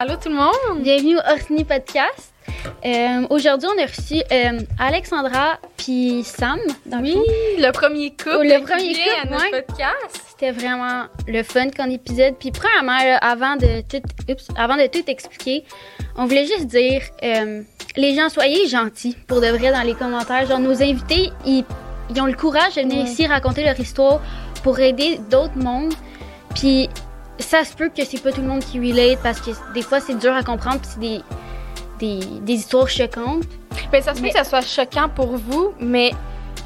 Allô tout le monde! Bienvenue au Orsini Podcast. Euh, Aujourd'hui, on a reçu euh, Alexandra puis Sam. Dans Oui, le premier couple. Oh, le premier couple, à notre ouais. podcast. C'était vraiment le fun comme épisode. Puis premièrement, là, avant de tout, avant de tout expliquer, on voulait juste dire, euh, les gens soyez gentils pour de vrai dans les commentaires. Genre nos invités, ils, ils ont le courage de venir Ouais. ici raconter leur histoire pour aider d'autres mondes. Puis ça se peut que c'est pas tout le monde qui relate parce que des fois c'est dur à comprendre puis c'est des, des, des histoires choquantes. Ben, ça se peut Mais- que ça soit choquant pour vous, mais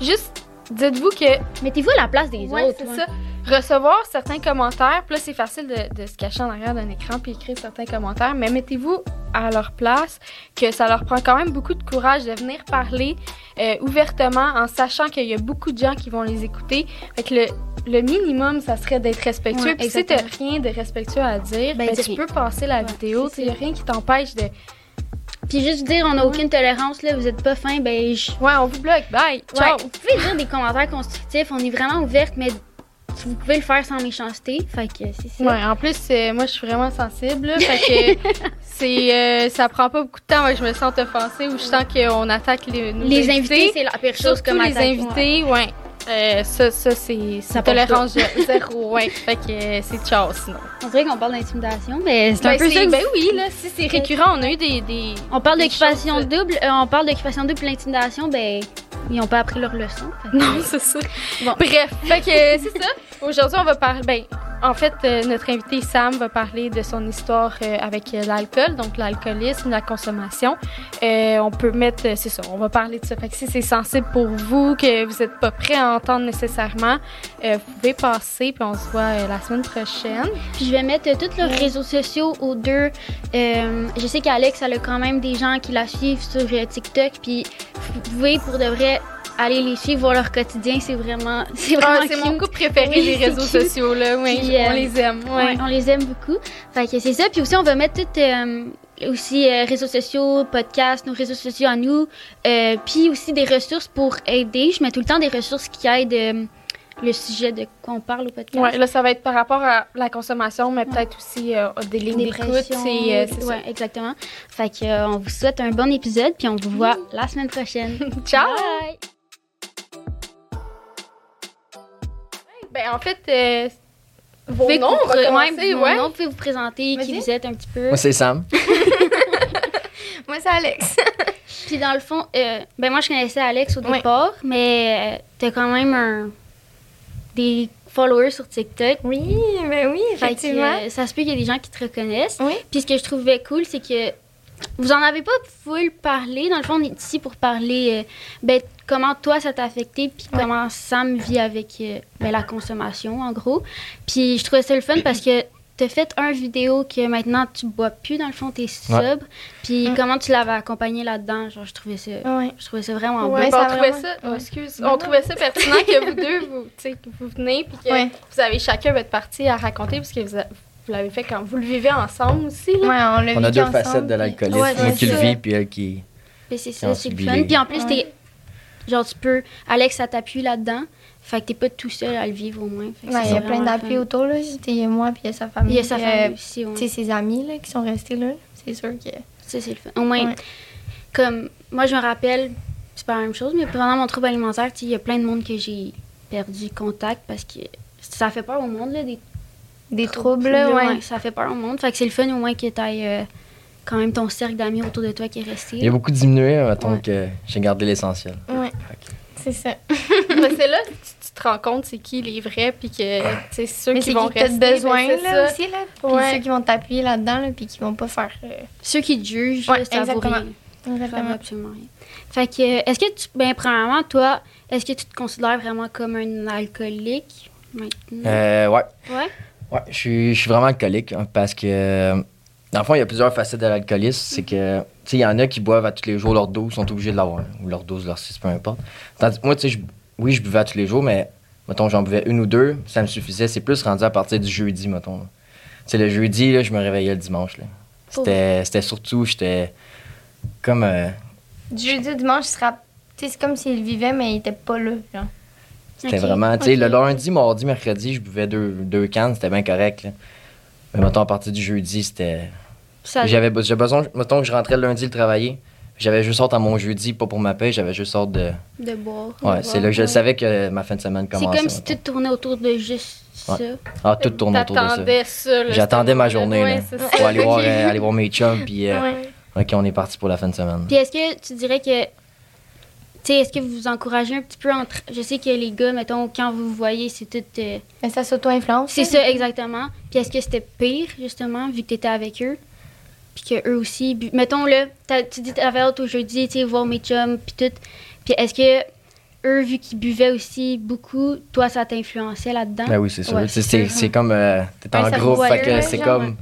juste dites-vous que Mettez-vous à la place des Ouais, autres. c'est ça. Recevoir certains commentaires, puis là, c'est facile de, de se cacher en arrière d'un écran puis écrire certains commentaires, mais mettez-vous à leur place, que ça leur prend quand même beaucoup de courage de venir parler euh, ouvertement en sachant qu'il y a beaucoup de gens qui vont les écouter. Fait que le, le minimum, ça serait d'être respectueux. Ouais, puis si t'as rien de respectueux à dire, Ben, ben, tu rien. peux passer la Ouais, vidéo. Il n'y a rien qui t'empêche de... Puis juste dire, on n'a aucune tolérance, là, vous êtes pas fin, ben je... Ouais, on vous bloque. Bye. Ciao. Vous pouvez dire des commentaires constructifs, on est vraiment ouverte, mais vous pouvez le faire sans méchanceté. Fait que c'est ça. Ouais, en plus, euh, moi, je suis vraiment sensible. là, fait que c'est, euh, ça prend pas beaucoup de temps que je me sente offensée ou je sens qu'on attaque les, nos Les invités, c'est la pire chose comme les ouais. invités, ouais. Euh, ça, ça c'est, tolérance zéro, ouais. Fait que euh, c'est ciao sinon. On dirait qu'on parle d'intimidation, mais c'est un Ben, peu ça. que- ben oui, là, si c'est récurrent, on a eu des. des On parle d'occupation double, euh, on parle d'occupation double, l'intimidation, ben ils ont pas appris leur leçon. Non, c'est ça. Bon. Bref, fait que euh, c'est ça. Aujourd'hui, on va parler. Ben, en fait, euh, notre invité Sam va parler de son histoire euh, avec euh, l'alcool, donc l'alcoolisme, la consommation. Euh, on peut mettre, c'est ça, on va parler de ça. Fait que si c'est sensible pour vous, que vous n'êtes pas prêt à entendre nécessairement, vous pouvez passer, puis on se voit la semaine prochaine. Puis je vais mettre tous leurs réseaux sociaux aux deux. Je sais qu'Alex, elle a quand même des gens qui la suivent sur TikTok. Puis vous pouvez pour de vrai aller les suivre, voir leur quotidien. C'est vraiment, c'est vraiment Ah, c'est mon couple préféré Oui, des réseaux cute. sociaux, là. Oui, Puis, on euh, les aime. Ouais, Ouais. on les aime beaucoup. Fait que c'est ça. Puis aussi, on va mettre tous euh, aussi euh, réseaux sociaux, podcasts, nos réseaux sociaux à nous. Euh, puis aussi des ressources pour aider. Je mets tout le temps des ressources qui aident euh, le sujet de quoi on parle au podcast. Ouais, là, ça va être par rapport à la consommation, mais peut-être aussi euh, des lignes d'écoute. C'est euh, c'est ça. ouais, exactement. Fait que euh, on vous souhaite un bon épisode. Puis on vous voit la semaine prochaine. Ciao! Bye! Ben, en fait, euh, vos Pouvez noms, vous on va commencer, ouais, nom, vous pouvez vous présenter qui vous êtes un petit peu. Moi, c'est Sam. Moi, c'est Alex. Puis dans le fond, euh, ben moi je connaissais Alex au Ouais. départ, mais euh, t'as quand même un, des followers sur TikTok. Oui, ben oui, Fait que, effectivement. euh, ça se peut qu'il y a des gens qui te reconnaissent. Oui. Puis ce que je trouvais cool, c'est que vous en avez pas full parlé. Dans le fond, on est ici pour parler euh, ben, comment toi ça t'a affecté, puis Ouais. comment Sam vit avec euh, ben, la consommation, en gros. Puis je trouvais ça le fun parce que t'as fait un vidéo que maintenant tu bois plus, dans le fond, t'es sobre. Puis Mm. comment tu l'avais accompagné là-dedans, genre je trouvais ça, Ouais. je trouvais ça vraiment ça on trouvait vraiment- ça, oh, excuse, Non, on non. trouvait ça pertinent que vous deux, vous, tu sais, que vous venez, puis que Ouais. vous avez chacun votre partie à raconter, parce que vous, a- vous l'avez fait quand vous le vivez ensemble aussi, là? Ouais, on On a deux ensemble, facettes de l'alcoolisme. Ouais, Moi qui le vis, puis elle qui. Puis c'est ça, en c'est fun. Puis en plus, Ouais. t'es. Genre, tu peux. Alex, ça t'appuie là-dedans. Fait que t'es pas tout seul à le vivre au moins. Ouais, il y a plein vraiment d'appui fun. autour, là. C'était moi, puis il y a sa famille. Il y a sa famille euh, aussi. ouais. Tu sais, ses amis, là, qui sont restés là. C'est sûr que. Ça, c'est le fun. Au moins, Ouais. comme. Moi, je me rappelle, c'est pas la même chose, mais pendant mon trouble alimentaire, il y a plein de monde que j'ai perdu contact parce que ça fait peur au monde, là, des Des troubles, ouais. Ça fait peur au monde. Fait que c'est le fun au moins que t'ailles euh, quand même ton cercle d'amis autour de toi qui est resté. Il y a beaucoup diminué, mettons Ouais. que j'ai gardé l'essentiel. Ouais. C'est ça. Mais c'est là que tu, tu te rends compte c'est qui les vrais, puis que, sais, ceux qui c'est vont rester, besoin, ben, c'est là, ça. aussi, là. Puis Ouais. ceux qui vont t'appuyer là-dedans, là, puis qui vont pas faire. euh, Ceux qui te jugent, Ouais, là, ça vaut exactement. rien. Ça vaut Exactement. absolument rien. Fait que, euh, est-ce que tu, ben, premièrement, toi, est-ce que tu te considères vraiment comme un alcoolique maintenant? Euh, ouais. Ouais? Ouais, je suis, je suis vraiment alcoolique hein, parce que, dans le fond, il y a plusieurs facettes de l'alcoolisme. C'est que, tu sais, il y en a qui boivent à tous les jours leur dose, sont obligés de l'avoir, ou leur dose, leur 6, peu importe. Tandis que moi, tu sais, oui, je buvais à tous les jours, mais, mettons, j'en buvais une ou deux, ça me suffisait. C'est plus rendu à partir du jeudi, mettons. Tu sais, le jeudi, là, je me réveillais le dimanche. là. C'était c'était surtout, j'étais comme. euh, Du jeudi au dimanche, il sera. Tu sais, c'est comme s'il vivait, mais il était pas là, genre. C'était vraiment, tu sais, le lundi, mardi, mercredi, je buvais deux, deux cannes, c'était bien correct. Là. Mais mettons, à partir du jeudi, c'était J'avais besoin, mettons que je rentrais le lundi le travailler, j'avais juste hâte à mon jeudi, pas pour ma paye, j'avais juste hâte de. de boire. Ouais, c'est là que je Ouais. savais que ma fin de semaine C'est commençait. comme si tout tournait autour de juste Ouais. ça. Ah, tout tourne autour de ça. J'attendais ma journée, Ouais, là, c'est pour aller voir, euh, aller voir mes chums, puis euh, Ouais. ok, on est parti pour la fin de semaine. Puis est-ce que tu dirais que. Tu sais, est-ce que vous vous encouragez un petit peu entre. Je sais que les gars, mettons, quand vous vous voyez, c'est tout. euh, Mais ça s'auto-influence. C'est là. ça, exactement. Puis est-ce que c'était pire, justement, vu que tu étais avec eux? Puis que eux aussi. bu- Mettons, là, t'as- tu dis t'avais hâte au jeudi, tu sais, voir mes chums, puis tout. Puis est-ce que eux, vu qu'ils buvaient aussi beaucoup, toi, ça t'influençait là-dedans? Ben oui, c'est sûr. Ouais, C'est- c'est comme. euh, T'es en Un groupe, fait que c'est comme.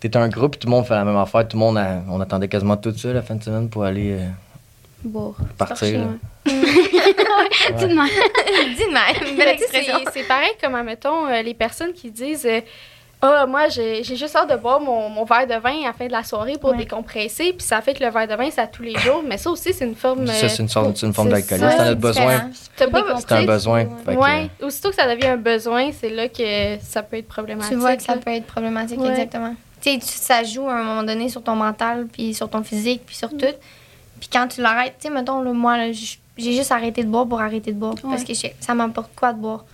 T'es un groupe, puis tout le monde fait la même affaire. Tout le monde, a- on attendait quasiment tout ça la fin de semaine pour aller euh, Boire. partir. Dis de même. Tu sais, expression. c'est- c'est pareil comme, mettons, euh, les personnes qui disent euh, Ah, moi, j'ai j'ai juste hâte de boire mon, mon verre de vin à la fin de la soirée pour Ouais. décompresser. Puis ça fait que le verre de vin, c'est à tous les jours. Mais ça aussi, c'est une forme. Ça, euh, c'est une, sorte- c'est une forme d'alcoolisme. ça, C'est notre besoin. C'est un besoin. Ouais, aussitôt que ça devient un besoin, c'est là que ça peut être problématique. Tu vois que ça là. peut être problématique, Ouais. exactement. Tu sais, ça joue à un moment donné sur ton mental, puis sur ton physique, puis sur tout. Puis quand tu l'arrêtes, tu sais, mettons, là, moi, là, j'ai juste arrêté de boire pour arrêter de boire. Parce que je ça m'apporte quoi de boire?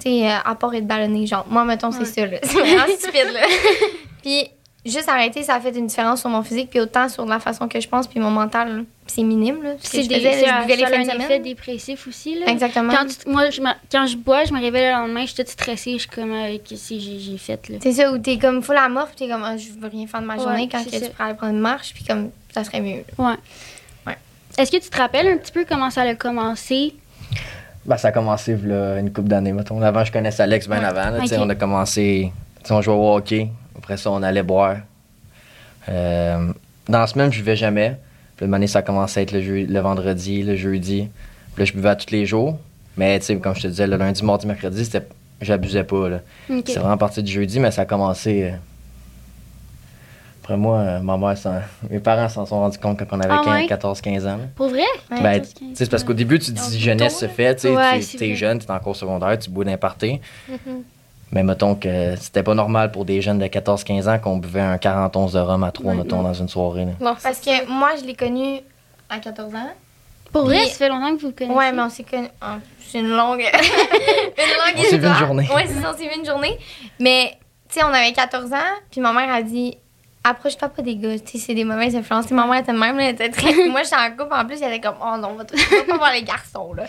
Tu sais, euh, à part être ballonné, genre. Moi, mettons, c'est ça, là. C'est vraiment stupide, là. puis juste arrêter, ça a fait une différence sur mon physique, puis autant sur la façon que je pense, puis mon mental, là. C'est minime, là. C'est je des, faisais, là, ça, je les ça un effet dépressif aussi, là. Exactement. Quand tu- moi, je quand je bois, je me réveille le lendemain, je suis toute stressée, je suis comme, euh, qu'est-ce que j'ai fait, là? C'est ça, où t'es comme full à mort, puis t'es comme, ah, je veux rien faire de ma Ouais, journée quand que tu pourrais aller prendre une marche, puis comme, ça serait mieux. Ouais. Ouais. Est-ce que tu te rappelles un petit peu comment ça a commencé? Ben, ça a commencé là, une couple d'années, mettons. Avant, je connaissais Alex bien Ouais. avant. là. On a commencé, on jouait au hockey. Après ça, on allait boire. Euh, dans la semaine, je buvais jamais. Puis année, ça a commencé à être le, jeu- le vendredi, le jeudi. Puis là, je buvais à tous les jours. Mais tu sais, comme je te disais, le lundi, mardi, mercredi, c'était, j'abusais pas. Là. C'est vraiment parti du jeudi, mais ça a commencé. Après moi, euh, ma mère, s'en- mes parents s'en sont rendus compte quand on avait Ah ouais? 14-15 ans. Pour vrai? Ouais. Ben, 14, tu sais, c'est parce qu'au début, tu te dis jeunesse se fait, tu Ouais, es jeune, tu es en cours secondaire, tu bois d'un party. Mhm. Mais mettons que c'était pas normal pour des jeunes de 14-15 ans qu'on buvait un 41 de rhum à 3, Ouais, mettons, non. dans une soirée. là. Non, Parce que moi, je l'ai connu à 14 ans. Pour vrai, ça fait longtemps que vous le connaissez? Ouais, mais on s'est connus. ah, c'est une longue. une longue On s'est vu une journée. Ouais, c'est ça, on s'est vu une journée. Mais, tu sais, on avait 14 ans, puis ma mère a dit Approche-toi pas des gars, tu sais, c'est des mauvaises influences. Tu sais, ma mère était même, là, elle était très. moi, j'étais en couple, en plus, elle était comme Oh non, on va, pas voir les garçons, là.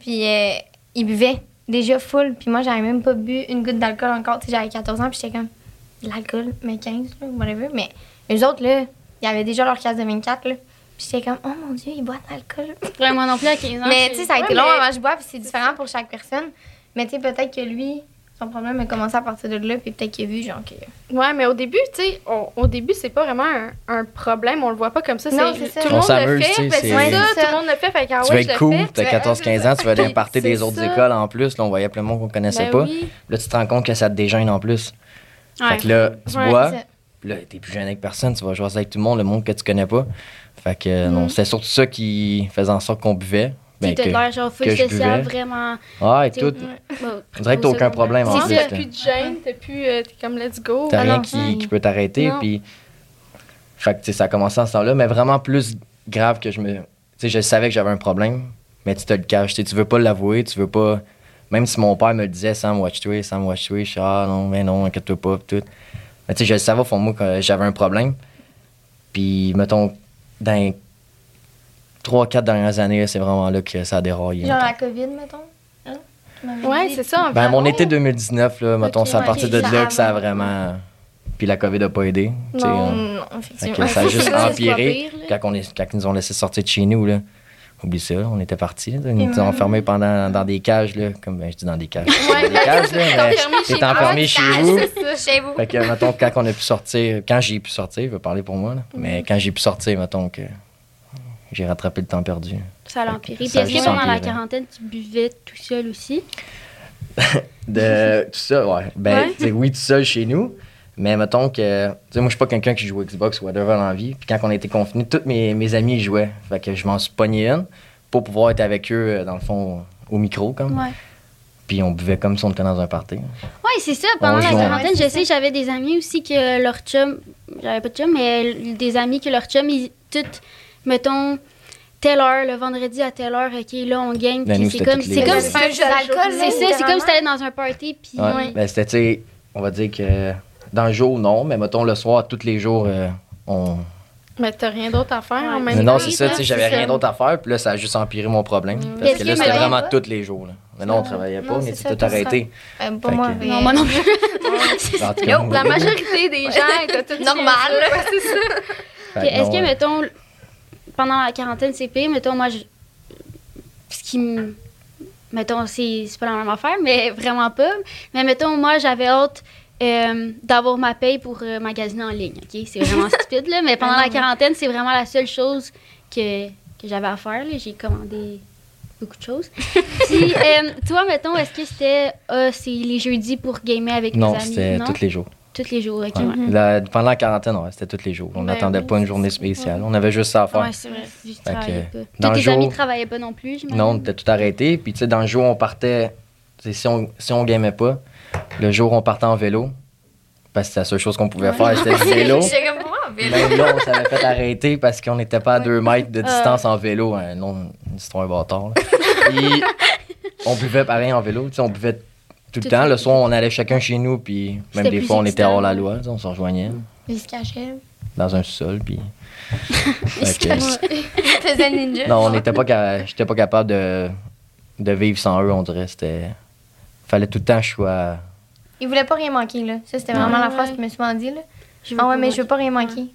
Puis, euh, ils buvaient déjà full, puis moi, j'avais même pas bu une goutte d'alcool encore. Tu sais, j'avais 14 ans, puis j'étais comme De l'alcool, mais 15, là, whatever. Mais eux autres, là, ils avaient déjà leur case de 24, là. Puis j'étais comme Oh mon Dieu, ils boivent de l'alcool. Vraiment non plus à 15 ans. Mais tu sais, ça a été Ouais, long mais- avant que je boive, puis c'est différent pour chaque personne. Mais tu sais, peut-être que lui, son problème a commencé à partir de là, puis peut-être qu'il a vu, genre, que. Ouais, mais au début, tu sais, au début, c'est pas vraiment un, un problème. On le voit pas comme ça. Non, c'est ça. Tout le On monde le fait. tu sais, c'est- c'est ça, c'est tout le monde le fait. Tu je être cool, t'as 14-15 ans, tu vas aller partir des c'est autres ça. écoles en plus. Là, on voyait plein de monde qu'on connaissait Ben pas. oui. Là, tu te rends compte que ça te dégêne en plus. Ouais. Fait que là, tu Ouais, bois, c'est là, t'es plus jeune avec personne, tu vas jouer avec tout le monde, le monde que tu connais pas. Fait que euh, non, c'était surtout ça qui faisait en sorte qu'on buvait. Ben, t'as l'air genre full que je social, buvais. vraiment. ah, et tout. On dirait que t'as au aucun problème en là. t'as plus de gêne, t'as plus. euh, T'es comme let's go. T'as rien qui, peut t'arrêter. Puis, fait que, tu sais, ça a commencé en ce temps-là, mais vraiment plus grave que je me. Tu sais, je savais que j'avais un problème, mais tu te le caches. Tu sais, tu veux pas l'avouer, tu veux pas. Même si mon père me le disait, Sam, watch-toi, Sam, watch-toi, je suis ah non, mais non, inquiète-toi pas, pis tout. Mais tu sais, je le savais au fond de moi que j'avais un problème. Puis, mettons, dans les 3-4 dernières années, c'est vraiment là que ça a déraillé. Genre la COVID, mettons. Hein? Dit. c'est ça. en Ben, mon été 2019, là, mettons, c'est à partir de là que ça a vraiment. Puis la COVID a pas aidé. tu sais, Non. Non, fait effectivement. que ça a juste empiré. pire. Quand, on est, quand ils nous ont laissé sortir de chez nous, là, oublie ça, on était partis. là. Ils même- enfermés pendant, dans des cages, là, comme ben, je dis dans des cages. Ouais, Dans des cages, là, mais enfermé chez caches, vous. c'est ça. Chez vous. Fait que, mettons, quand on a pu sortir, quand j'ai pu sortir, je vais parler pour moi, là, mais quand j'ai pu sortir, mettons que j'ai rattrapé le temps perdu. Ça a empiré. Puis est-ce que pendant la quarantaine, tu buvais tout seul aussi? De tout ça, ouais. Ben, Ouais. tu sais, oui, tout seul chez nous. Mais mettons que. Tu sais, moi, je suis pas quelqu'un qui joue Xbox ou whatever dans la vie. Puis quand on a été confinés, tous mes, mes amis jouaient. Fait que je m'en suis pogné une pour pouvoir être avec eux, euh, dans le fond, au micro, comme. Ouais. Puis on buvait comme si on était dans un party. Ouais, c'est ça. Pendant On la quarantaine, je sais, j'avais des amis aussi que leur chum, j'avais pas de chum, mais des amis que leur chum, ils, toutes, mettons, telle heure, le vendredi à telle heure, ok, là, on. Ben, nous, c'est c'était comme, c'est comme, si- C'est comme si t'allais dans un party, puis. Ouais. Ouais. Ben, c'était, tu sais, on va dire que dans le jour, non, mais mettons le soir, tous les jours, euh, on. Mais t'as rien d'autre à faire en même Mais non, temps, c'est ça, tu sais, j'avais rien d'autre à faire, puis là, ça a juste empiré mon problème. Parce Est-ce que là, c'était vraiment tous les jours. Là. Mais non, on travaillait pas, Non, on c'est était ça, tout tout arrêtés. Euh, pas moi. que- mais- Non, moi non plus. En tout cas, Yo, la majorité des gens étaient tous Normal. c'est ça. Est-ce que, mettons, pendant la quarantaine, c'est pire, mettons, moi, je... ce qui me. Mettons, c'est c'est pas la même affaire, mais vraiment pas. Mais mettons, moi, j'avais hâte euh, d'avoir ma paye pour euh, magasiner en ligne, OK? C'est vraiment stupide, là. Mais pendant Ah non, la quarantaine, c'est vraiment la seule chose que, que j'avais à faire, là. J'ai commandé beaucoup de choses. Puis, euh, toi, mettons, est-ce que c'était... ah, c'est les jeudis pour gamer avec Non, mes amis? c'était tous les jours. Tous les jours, OK, Ouais. La- pendant la quarantaine, ouais, c'était tous les jours. On Ben n'attendait pas une c'est journée spéciale. On avait juste ça à faire. Ouais, c'est vrai. Je que, dans Tous le tes amis jour- travaillaient pas non plus, j'imagine? Non, on était tout arrêté. Puis, tu sais, dans le jour, on partait. Si on, si on gamait pas, le jour, on partait en vélo. Parce que c'était la seule chose qu'on pouvait faire, c'était du vélo. Même là, on s'avait fait arrêter parce qu'on n'était pas à deux mètres de Ah. distance en vélo. Un nom, une histoire bâtard. là. Puis, on buvait pareil en vélo. tu sais, On buvait tout le temps. le soir, on allait chacun chez nous. Puis, même des fois, on était hors la loi. On se rejoignait Il se cachait. dans un sol. Puis. Fait que- Il faisait le ninja. non, on n'était pas, ca- j'étais pas capable de, de vivre sans eux, on dirait. C'était. Fallait tout le temps que je sois. Il voulait pas rien manquer, là. Ça, c'était vraiment Ouais, la phrase ouais. qu'il me souvent dit, là. Ah ouais, mais je veux pas rien manquer.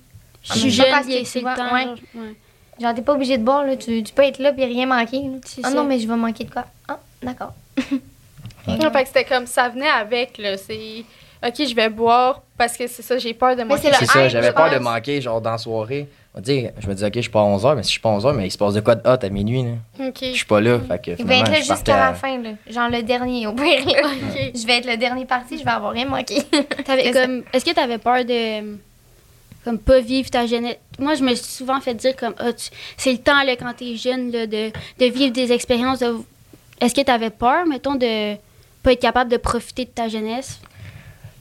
Je suis Pas jeune, parce que bien, tu c'est le vois, temps. ouais. genre, ouais. Genre, t'es pas obligé de boire, là. Tu, tu peux être là puis rien manquer. Ah ça. non, mais je vais manquer de quoi? Ah, d'accord. Ouais, fait que c'était comme ça venait avec, là. C'est. Ok, je vais boire parce que c'est ça, j'ai peur de manquer. c'est ça, j'avais je peur de manquer, genre dans la soirée. On je me dis, ok, je suis pas à 11h, mais si je suis pas à 11h, mais il se passe de quoi de hot à minuit, là? Ok. Je suis pas là, fait que Il va finalement, être là je jusqu'à la fin, là. Genre le dernier, au pire, là. Ok. Je vais être le dernier parti, je vais avoir rien manqué. T'avais est-ce que tu avais peur de comme pas vivre ta jeunesse? Moi, je me suis souvent fait dire comme ah, tu- c'est le temps là quand t'es jeune là, de, de vivre des expériences. de- Est-ce que tu avais peur, mettons, de pas être capable de profiter de ta jeunesse?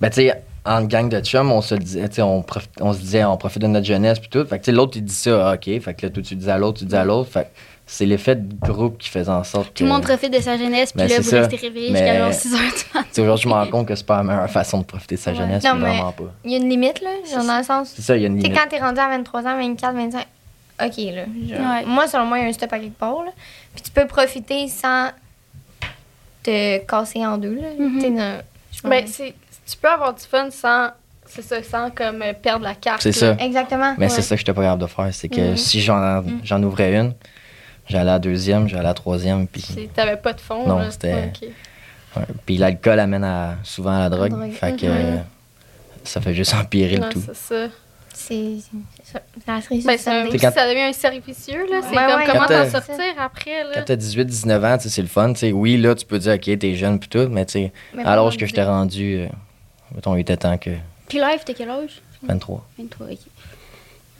Ben, tu sais, en gang de chum, on se le disait, on, prof- on se disait, on profite de notre jeunesse, puis tout. Fait que, tu sais, l'autre, il dit ça, ah, ok. Fait que là, toi, tu dis à l'autre, tu dis à l'autre. Fait que c'est l'effet de groupe qui faisait en sorte que. Tout le monde profite de sa jeunesse, puis Ben, là, vous ça. restez réveillés Mais- jusqu'à genre 6 heures du matin. Tu sais, aujourd'hui, je me rends compte que c'est pas la meilleure façon de profiter de sa Ouais. jeunesse, Non, mais mais- vraiment pas. Il y a une limite, là. Genre dans le sens. C'est ça, il y a une Tu sais, limite. quand t'es rendu à 23 ans, 24, 25, OK, là. genre, Ouais. Moi, selon moi, il y a un stop à quelque part, là. Puis tu peux profiter sans te casser en deux, là. Pense- c'est. Tu peux avoir du fun sans. C'est ça, sans comme euh, perdre la carte. C'est là. ça. Exactement. Mais Ouais. c'est ça que j'étais pas capable de faire. C'est que Mhm. si j'en j'en ouvrais une, j'allais à la deuxième, j'allais à la troisième, puis. T'avais pas de fond. Non, là. c'était- ouais. Puis l'alcool amène à, souvent à la drogue. drogue. Fait que ça fait juste empirer Non, le tout. c'est ça. C'est ça. Ben, T'es quand- ça devient un cercle vicieux, là. C'est Ouais, comme ouais. comment Quand t'en t'as- sortir après, là. Quand t'as 18-19 ans, c'est le fun. Oui, là, tu peux dire, OK, t'es jeune, puis tout, mais tu sais, Mais à l'âge vraiment que j'étais dire. rendu, euh, mettons, il était temps que Puis live, t'as quel âge? 23. 23, ok.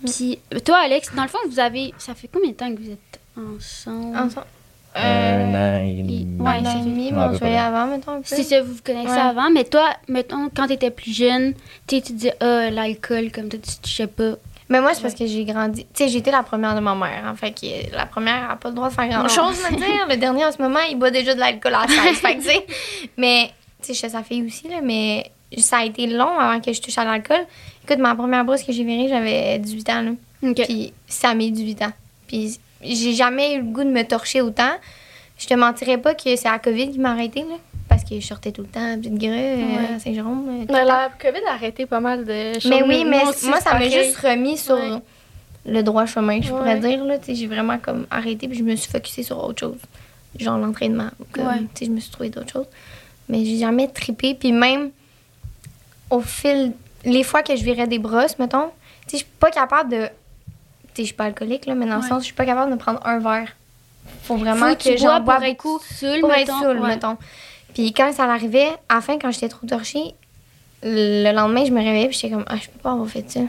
Puis toi, Alex, dans le fond, vous avez. Ça fait combien de temps que vous êtes ensemble? Ensemble. Un an et demi. ouais, un an et demi, Ouais, mais à on peu se voyait près. avant, mettons. C'est ça, vous vous connaissez Ouais. avant, mais toi, mettons, quand t'étais plus jeune, tu sais, tu disais, ah, l'alcool, comme toi, tu touchais pas. Mais moi, c'est parce que j'ai grandi. Tu sais, été la première de ma mère. En fait, que la première n'a pas le droit de faire grand-chose, me dire. Le dernier, en ce moment, il boit déjà de l'alcool à 16. fait que, tu sais. Mais, tu sais, je suis sa fille aussi, là, mais ça a été long avant que je touche à l'alcool. Écoute, ma première brosse que j'ai virée, j'avais 18 ans, là. Ok. Puis, ça a mis 18 ans. Puis, j'ai jamais eu le goût de me torcher autant. Je te mentirais pas que c'est la COVID qui m'a arrêté, là. Parce que je sortais tout le temps à Petite Grue, Ouais. à Saint-Jérôme. euh, Mais le la COVID a arrêté pas mal de choses. Mais oui, mais moi, ça m'a juste remis sur Ouais. le droit chemin, je pourrais dire. Là, j'ai vraiment comme arrêté puis je me suis focusée sur autre chose. Genre l'entraînement. Comme, Je me suis trouvé d'autres choses. Mais j'ai jamais trippé. Puis même au fil, les fois que je virais des brosses, mettons, je suis pas capable de. Je suis pas alcoolique, là, mais dans le Ouais. sens, je suis pas capable de prendre un verre. Faut vraiment Faut que, tu j'en bois beaucoup pour être mettons. Puis quand ça l'arrivait, à la fin, quand j'étais trop torchée, le lendemain, je me réveillais puis j'étais comme, ah, je peux pas avoir fait ça.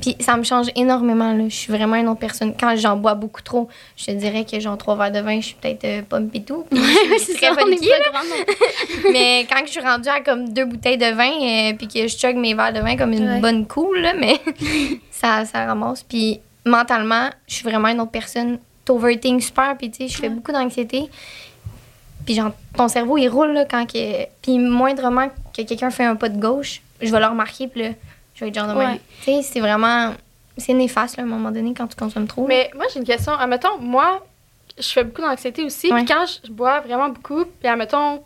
Puis ça me change énormément. Là. Je suis vraiment une autre personne. Quand j'en bois beaucoup trop, je te dirais que genre trois verres de vin, je suis peut-être euh, pomme pis tout. Puis je suis très plus. Mais quand je suis rendue à comme deux bouteilles de vin, euh, puis que je chug mes verres de vin comme une Ouais. bonne cool, là, mais ça, ça ramasse. Puis mentalement, je suis vraiment une autre personne. T'overthink super, puis tu sais, je fais beaucoup d'anxiété. Puis genre, ton cerveau, il roule, là, quand que... Puis moindrement que quelqu'un fait un pas de gauche, je vais le remarquer, puis là, je vais être genre de. Ouais. Tu sais, c'est vraiment... C'est néfaste, là, à un moment donné, quand tu consommes trop. Mais moi, j'ai une question. Admettons, moi, je fais beaucoup d'anxiété aussi. Ouais. Puis quand je bois vraiment beaucoup, puis admettons,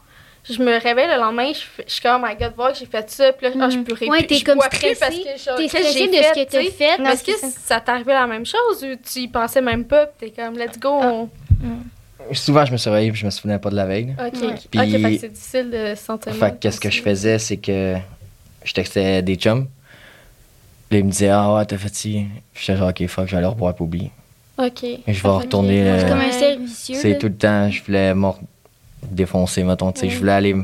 je me réveille le lendemain, je, je suis comme, oh my god, voir que j'ai fait ça. Puis là, ah, je Mhm. pourrais Ouais, plus. t'es comme stressée. parce que genre, T'es stressée de ce fait, que t'as fait. Est-ce que ça. arrivé la même chose ou tu y pensais même pas? Puis t'es comme, let's go. on- Souvent, je me suis réveillé puis je me souvenais pas de la veille. Ok, Ouais. ok, Puis- fait que c'est difficile de se sentir Fait qu'est-ce que je faisais, c'est que je textais des chums. Là, ils me disaient, ah ouais, t'as fait ci. Puis j'étais genre, ok, fuck, je vais aller reboire pour oublier. Ok. Et je vais retourner, C'est comme un Ouais. cercle vicieux. C'est tout le temps, je voulais me défoncer, mettons, tu sais, je voulais aller.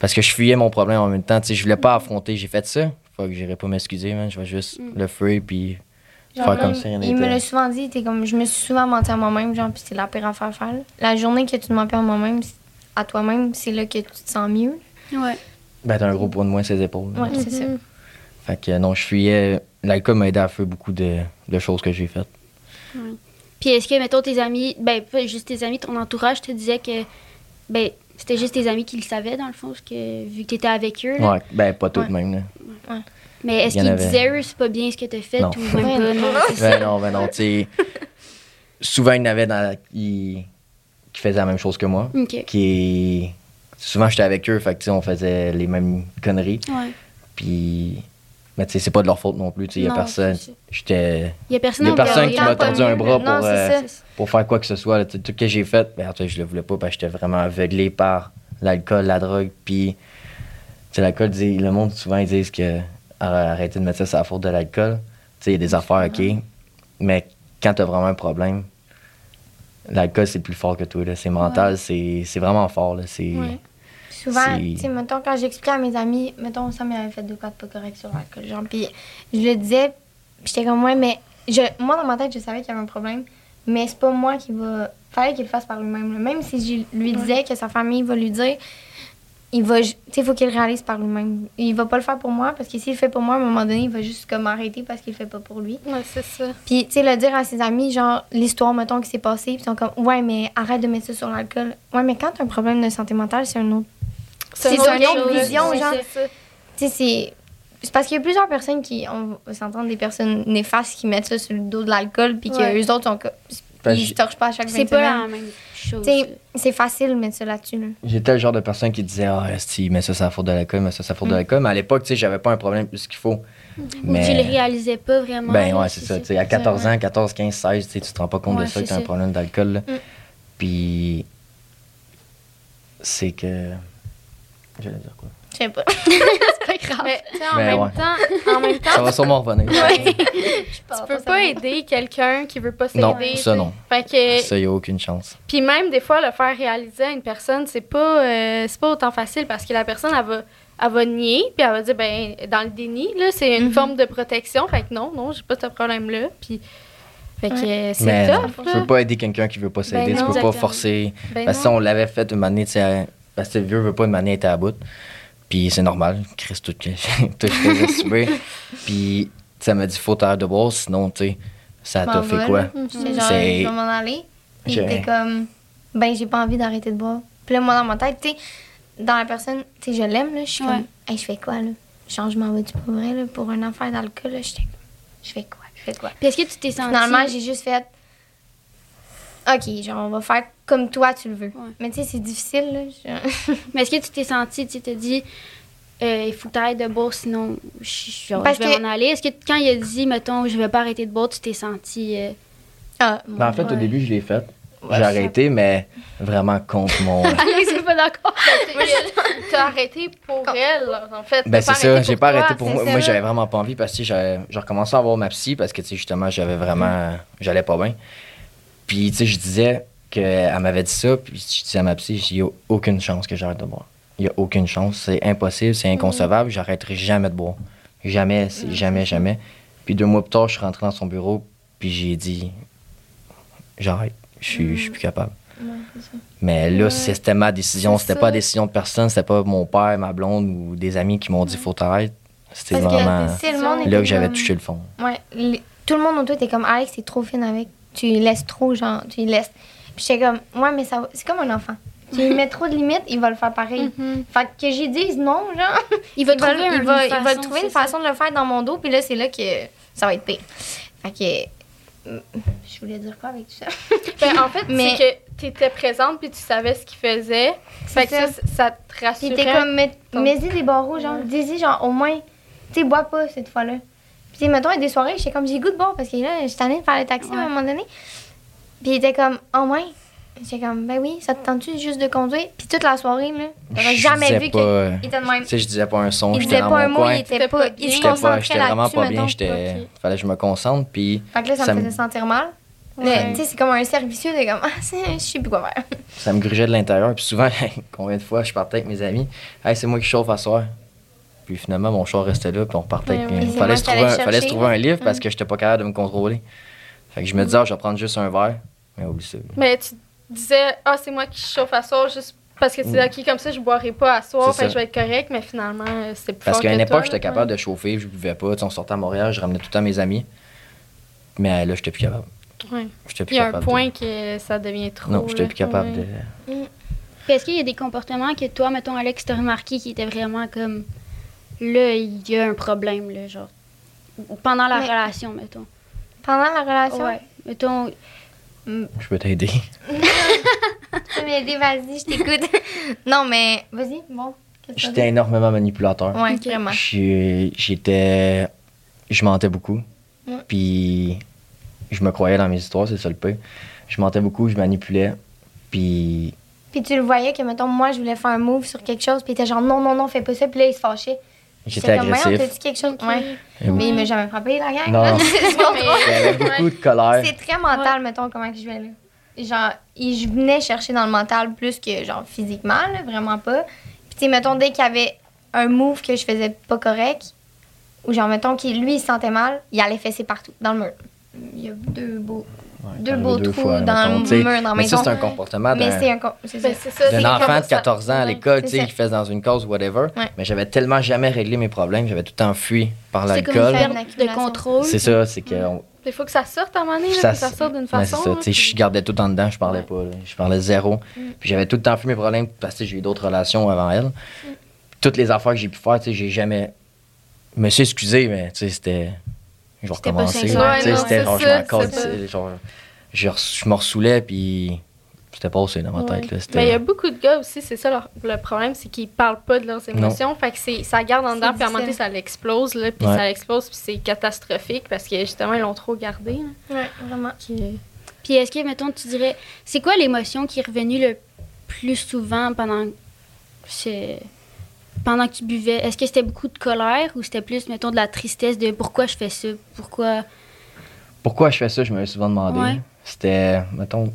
Parce que je fuyais mon problème en même temps, tu sais, je voulais pas affronter, j'ai fait ça. Faut que j'irai pas m'excuser, man, je vais juste Mm. le fuir puis Genre, faire comme même, si rien Il me l'a souvent dit, t'es comme, je me suis souvent menti à moi-même, genre, puis c'est la pire affaire à faire. là. La journée que tu te mens pas à moi-même, à toi-même, c'est là que tu te sens mieux. Ouais. Ben, t'as un gros poids de moins sur ses épaules. Ouais, c'est ça. Mhm. Fait que non, je fuyais. L'alcool m'a aidé à faire beaucoup de, de choses que j'ai faites. Puis est-ce que, mettons, tes amis, ben, pas juste tes amis, ton entourage te disait que, ben, c'était juste tes amis qui le savaient, dans le fond, parce que, vu que t'étais avec eux. là? Ouais, ben, pas toutes Ouais. même, là. Mais est-ce Il y en qu'ils avait. disaient, eux, c'est pas bien ce que t'as fait Non. ou même pas? non? Ben non, ben non, tu sais. Souvent, il y en avait dans la- qui, qui faisaient la même chose que moi. Qui. Souvent, j'étais avec eux, fait que, tu sais, on faisait les mêmes conneries. Ouais. Puis. Mais, tu sais, c'est pas de leur faute non plus, tu sais, il y a Non, personne. J'étais. Il y a personne Il y a personne qui m'a tordu un bras pour, euh, pour faire quoi que ce soit. là. Tu sais, Tout ce que j'ai fait, ben, en tout cas, je le voulais pas parce que j'étais vraiment aveuglé par l'alcool, la drogue. Puis, tu sais, l'alcool, le monde, souvent, ils disent que arr- arrêtez de mettre ça, c'est la faute de l'alcool. Tu sais, il y a des affaires, OK. Mais quand tu as vraiment un problème, l'alcool, c'est plus fort que toi. là. C'est mental, c'est c'est vraiment fort. là. C'est. Ouais. Souvent, C'est- tu sais, mettons, quand j'expliquais à mes amis, mettons, ça m'avait fait deux cas de pas correct sur l'alcool, genre, puis je le disais, puis j'étais comme, ouais, mais je, moi, dans ma tête, je savais qu'il y avait un problème, mais c'est pas moi qui va. Fallait qu'il le fasse par lui-même. Même si je lui disais que sa famille va lui dire, il va. ju- Tu sais, il faut qu'il le réalise par lui-même. Il va pas le faire pour moi, parce que s'il le fait pour moi, à un moment donné, il va juste comme arrêter parce qu'il le fait pas pour lui. Ouais, c'est ça. Puis, tu sais, le dire à ses amis, genre, l'histoire, mettons, qui s'est passée, puis ils sont comme, ouais, mais arrête de mettre ça sur l'alcool. Ouais, mais quand t'as un problème de santé mentale, c'est un autre. C'est une une autre chose, vision, c'est genre. ça. Tu sais, c'est. C'est parce qu'il y a plusieurs personnes qui, on va s'entendre, des personnes néfastes qui mettent ça sur le dos de l'alcool, puis Ouais. que eux autres sont comme. Ben, Ils j'ai- se torchent pas à chaque C'est fin de pas la même chose. C'est facile de mettre ça là-dessus, là. J'étais le genre de personne qui disait Ah, esti, mais ça, c'est la faute de l'alcool, mais ça, c'est la faute de Mm. l'alcool. Mais à l'époque, tu sais, j'avais pas un problème plus qu'il faut. Ou tu le réalisais pas vraiment. Ben ouais, c'est ça. tu sais, à 14 ans, 14, 15, 16, tu te rends pas compte Ouais, de ça, que t'as un ça. problème d'alcool. Mm. Puis. C'est que. J'allais dire quoi? Je sais pas. c'est pas grave. Mais en, même ouais. temps, en même temps, Ça va sûrement revenir. tu peux pas aider quelqu'un qui veut pas s'aider. Non, ça, non. Fait que, Ça, y a aucune chance. puis même des fois, le faire réaliser à une personne, c'est pas, euh, c'est pas autant facile parce que la personne, elle va, elle va nier, puis elle va dire, ben, dans le déni, là, c'est une Mhm. forme de protection. Fait que non, non, j'ai pas ce problème-là. Puis, fait que c'est tough, tu peux pas aider quelqu'un qui veut pas s'aider. Ben tu non. peux pas forcer. Ben Parce que si on l'avait fait une année, tu sais, parce que le vieux veut pas une année être à bout. Puis c'est normal. Chris, tout que tout que je faisais. Puis ça m'a dit, faut t'arrêter de boire, sinon, tu sais, ça t'a M'en fait quoi? J'étais genre, C'est- je vais m'en aller. Puis Je- t'es comme, ben, j'ai pas envie d'arrêter de boire. Puis là, moi, dans ma tête, tu sais, dans la personne, tu sais, je l'aime, là, je suis Ouais. comme, hey, je fais quoi, là? Changement, vas-tu pour vrai, là, pour une affaire d'alcool, là? J'étais comme, je fais quoi? Je fais quoi? Puis est-ce que tu t'es senti. Finalement, j'ai juste fait, OK, genre, on va faire comme toi, tu le veux. Ouais. Mais tu sais, c'est difficile, là. je- Mais est-ce que tu t'es senti, tu t'es dit, euh, il faut que t'arrêtes de boire, sinon je, genre, Parce je vais que- m'en aller? Est-ce que quand il a dit, mettons, je vais pas arrêter de boire, tu t'es senti. euh, Ah, Ben, en fait, au début, je l'ai fait. J'ai arrêté, mais vraiment contre mon. Alex, c'est pas d'accord. T'as arrêté pour elle, en fait. Ben c'est ça, j'ai pas arrêté pour moi. Moi, j'avais vraiment pas envie parce que j'ai recommencé à voir ma psy parce que tu sais, justement, j'avais vraiment. J'allais pas bien. Puis, tu sais, je disais qu'elle m'avait dit ça, puis je disais à ma psy, il y a aucune chance que j'arrête de boire. Il y a aucune chance, c'est impossible, c'est inconcevable, j'arrêterai jamais de boire. Jamais, c'est jamais, jamais. Puis deux mois plus tard, je suis rentré dans son bureau, puis j'ai dit J'arrête, je suis plus capable. Mais là, Ouais. c'était ma décision, c'était pas la décision de personne, c'était pas mon père, ma blonde ou des amis qui m'ont dit Faut t'arrêter. C'était vraiment que là que j'avais touché le fond. Ouais, les- tout le monde autour était comme Alex, t'es trop fine avec. Tu laisses trop, genre, tu laisses. Puis j'étais comme, ouais, mais ça va- c'est comme un enfant. Tu lui mets trop de limites, il va le faire pareil. Mhm. Fait que j'y dise non, genre. Il va il trouver va, une il va façon, trouver une façon de le faire dans mon dos, puis là, c'est là que ça va être pire. Fait que. euh, Je voulais dire quoi avec tout ça? Ben, en fait, Mais- c'est que tu étais présente puis tu savais ce qu'il faisait. Fait que ça. ça, ça te Puis rassurait. t'es comme, mets-y des barreaux, genre, dis-y, genre, au moins, tu bois pas cette fois-là. Puis, tu sais, mettons, il y a des soirées, j'étais comme, j'ai goût de boire parce que là, j'étais allée faire le taxi à un moment donné. Puis, il était comme, au moins. J'étais comme, ben oui, ça te tente-tu juste de conduire? Puis, toute la soirée, là, t'aurais Je jamais vu qu'il était de même. Tu sais, je disais pas un son, Il j'étais dans pas un mon mot, coin. il était pas. pas Il bien. se J'étais pas, j'étais vraiment pas bien, j'étais. Fallait que je me concentre, puis Fait que là, ça, me faisait sentir mal. Ouais. Tu sais, c'est comme un cercle vicieux, t'es comme, ah, c'est- je sais plus quoi faire. ça me grugeait de l'intérieur. Puis souvent, combien de fois je partais avec mes amis, hey, c'est moi qui chauffe à soir. Puis finalement, mon char restait là, puis on repartait Ouais, avec. c'est fallait, moi se trouver un, fallait se trouver un livre parce Mm. que j'étais pas capable de me contrôler. Fait que je me disais, ah, je vais prendre juste un verre. Mais oublie ça. Mais tu disais, ah, c'est moi qui chauffe à soir juste parce que tu disais, ok, comme ça, je boirai pas à soir, Mm. C'est fait que je vais être correct, mais finalement, c'était plus Parce fort qu'à une que époque, j'étais capable de chauffer, je buvais pas. Tu sais, on sortait à Montréal, je ramenais tout le temps mes amis. Mais là, j'étais plus capable. Ouais. J'étais plus il y a un point de... que ça devient trop. Non, j'étais plus capable Ouais. de. Puis est-ce qu'il y a des comportements que toi, mettons, Alex, t'as remarqué qui étaient vraiment comme. Là, il y a un problème, là, genre. Pendant la Mais- relation, mettons. Pendant la relation, Ouais. Mettons, Je peux t'aider. tu peux m'aider, vas-y, je t'écoute. non, mais vas-y, bon. J'étais énormément manipulateur. Ouais, vraiment. J'étais. Je mentais beaucoup. Ouais. Puis je me croyais dans mes histoires, c'est ça le pire. Je mentais beaucoup, je manipulais. Puis Puis tu le voyais que, mettons, moi, je voulais faire un move sur quelque chose, puis il était genre, non, non, non, fais pas ça, puis là, il se fâchait. J'étais comme, Voyons, agressif. t'as dit quelque chose? Ouais. Et oui. Mais il m'a jamais frappé, la gang. Non. J'avais beaucoup de colère. C'est très mental, mettons, comment que je vais là. Genre, il- je venais chercher dans le mental plus que, genre, physiquement, là, vraiment pas. Puis, tu sais, mettons, dès qu'il y avait un move que je faisais pas correct, ou genre, mettons, qu'il lui, il se sentait mal, il allait fesser partout, dans le mur. Il y a deux beaux, deux beaux deux trous fois, dans mettons, le mur, dans la Mais ça, maison. c'est un comportement Mais d'un c'est C'est. Ben, c'est c'est enfant de ça. 14 ans à l'école, tu C'est sais, qui fait dans une cause, whatever. Ouais. Mais j'avais tellement jamais réglé mes problèmes, j'avais tout le temps fui par c'est comme l'alcool. perte de contrôle. C'est ça, c'est que. on- Il faut que ça sorte à un moment donné, là, Ça, que ça sorte d'une Ouais, façon. c'est ça. là, Tu sais, je gardais tout en dedans, je parlais pas. là. Je parlais zéro. Puis j'avais tout le temps fui mes problèmes parce que j'ai eu d'autres relations avant elle. Toutes les affaires que j'ai pu faire, tu sais, j'ai jamais. Je me suis excusé, mais tu sais, c'était. Je vais recommencer. c'était c'est genre, je c'est genre, je, me ressoulais, puis c'était passé dans ma Ouais. tête. Là. Mais il y a beaucoup de gars aussi, c'est ça leur- le problème, c'est qu'ils parlent pas de leurs émotions. Fait que c'est, ça garde en dedans, C'est puis à un moment donné, ça l'explose, là, puis Ouais. ça l'explose, puis c'est catastrophique parce que justement, ils l'ont trop gardé. là. Ouais, vraiment. Qui- Puis est-ce que, mettons, tu dirais, c'est quoi l'émotion qui est revenue le plus souvent pendant, ce- pendant que tu buvais? Est-ce que c'était beaucoup de colère ou c'était plus, mettons, de la tristesse de pourquoi je fais ça? Pourquoi? Pourquoi je fais ça, je me suis souvent demandé. Ouais. C'était, mettons,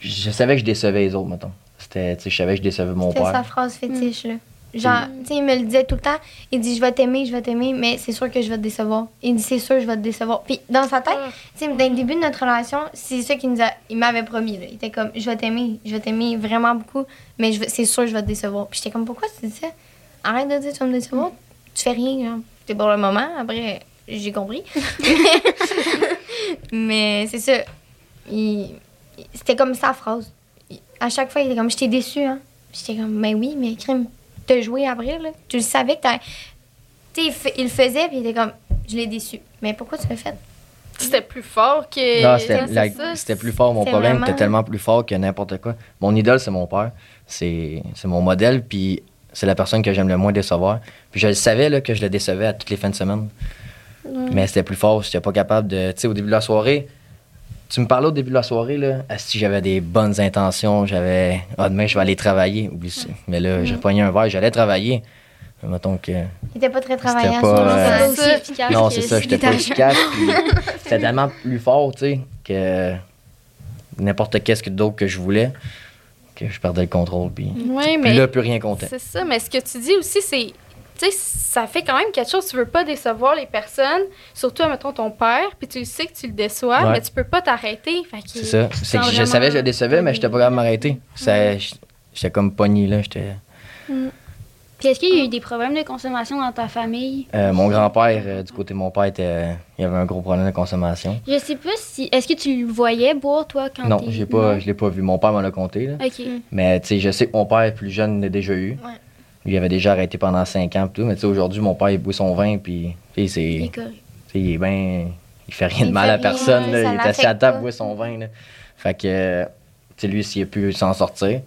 je savais que je décevais les autres, mettons. C'était, tu sais, je savais que je décevais mon C'était père. sa phrase fétiche, là. Genre, tu sais, il me le disait tout le temps. Il dit, je vais t'aimer, je vais t'aimer, mais c'est sûr que je vais te décevoir. Il dit, c'est sûr, je vais te décevoir. Puis, dans sa tête, tu sais, dans le début de notre relation, c'est ça qu'il nous a, il m'avait promis, là. Il était comme, je vais t'aimer, je vais t'aimer vraiment beaucoup, mais c'est sûr, je vais te décevoir. Puis, j'étais comme, pourquoi tu dis ça? Arrête de dire, tu vas me décevoir. Tu fais rien, genre. C'est pour le moment. Après, j'ai compris. mais c'est ça. Il- C'était comme sa phrase. À chaque fois, il était comme, je t'ai déçu, hein. J'étais comme, mais oui, mais crime, t'as joué après, là. Tu le savais que t'as. Tu sais, il, le faisait, puis il était comme, je l'ai déçu. Mais pourquoi tu l'as fait? C'était plus fort que. Non, c'était, plus fort. Mon problème vraiment- était tellement plus fort que n'importe quoi. Mon idole, c'est mon père. C'est, c'est mon modèle, puis c'est la personne que j'aime le moins décevoir. Puis je le savais là, que je le décevais à toutes les fins de semaine. Mais c'était plus fort. J'étais pas capable de. Tu sais, au début de la soirée, tu me parlais au début de la soirée, là, si j'avais des bonnes intentions, j'avais. Ah, demain, je vais aller travailler. Oublie ça. Mais là, j'ai pogné un verre, j'allais travailler. Mais Mettons que. Il était pas très travaillant pas, euh, C'est sens. pas aussi efficace Non, c'est ça, j'étais pas efficace. puis C'était tellement plus fort, tu sais, que n'importe qu'est-ce que d'autre que je voulais, que je perdais le contrôle. Puis, Oui, puis là, plus rien comptait. C'est ça, mais ce que tu dis aussi, c'est tu sais, ça fait quand même quelque chose. Tu veux pas décevoir les personnes, surtout, mettons, ton père, puis tu sais que tu le déçois, Ouais. mais tu peux pas t'arrêter. C'est ça. C'est que je savais que je le décevais, mais j'étais pas capable de m'arrêter. Ça- J'étais comme pogné, là. J'étais. Puis est-ce qu'il y a eu des problèmes de consommation dans ta famille? Euh, mon grand-père, euh, du côté de mon père, était, il y avait un gros problème de consommation. Je sais pas si. Est-ce que tu le voyais boire, toi, quand Non, j'ai pas, Non? je l'ai pas vu. Mon père m'en a compté, là. Ok. Mais tu sais, je sais que mon père plus jeune l'a déjà eu. Ouais. Lui il avait déjà arrêté pendant 5 ans, tout. Mais tu sais, aujourd'hui, mon père, il boit son vin, puis tu sais, Il est c'est. correct. tu sais, il est bien. Il fait rien Il de mal à personne, là. Il est assis à table, boit son vin, là. Fait que, tu sais, lui, s'il a pu s'en sortir.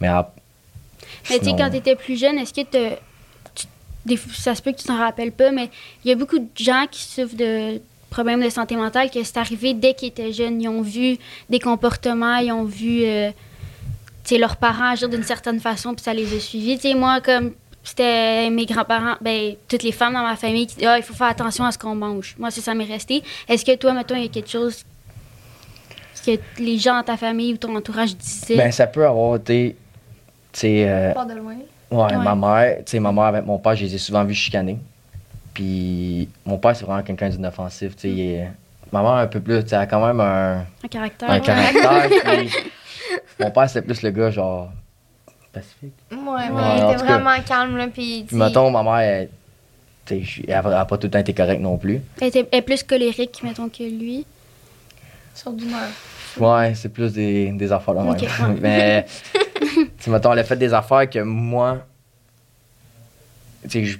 Mais. à- Mais tu sais, quand t'étais plus jeune, est-ce que tu- des ça se peut que tu t'en rappelles pas, mais il y a beaucoup de gens qui souffrent de problèmes de santé mentale que c'est arrivé dès qu'ils étaient jeunes. Ils ont vu des comportements, ils ont vu euh, tu leurs parents agir d'une certaine façon, puis ça les a suivis. Tu sais, moi, comme c'était mes grands-parents, ben, toutes les femmes dans ma famille qui disaient Ah, il faut faire attention à ce qu'on mange. Moi, c'est ça m'est resté. Est-ce que toi, mettons, il y a quelque chose que les gens dans ta famille ou ton entourage disaient? Ben, ça peut avoir été. Tu sais. euh, Pas de loin. Ouais, Ouais. ma mère, tu sais, ma mère avec mon père, je les ai souvent vus chicaner. Puis mon père, c'est vraiment quelqu'un d'inoffensif, tu sais. Ma mère, un peu plus, tu sais, elle a quand même un, un caractère un ouais. caractère. puis mon père, c'est plus le gars, genre, pacifique. Ouais, Ouais, il était cas. vraiment calme, là. Puis, Puis mettons, ma mère, elle, elle a pas tout le temps été correcte non plus. Elle était elle est plus colérique, mettons, que lui. sur d'humeur. Ouais, c'est plus des, des affaires de même. Ok, ouais. Mais, tu mettons, elle a fait des affaires que moi, tu sais, je-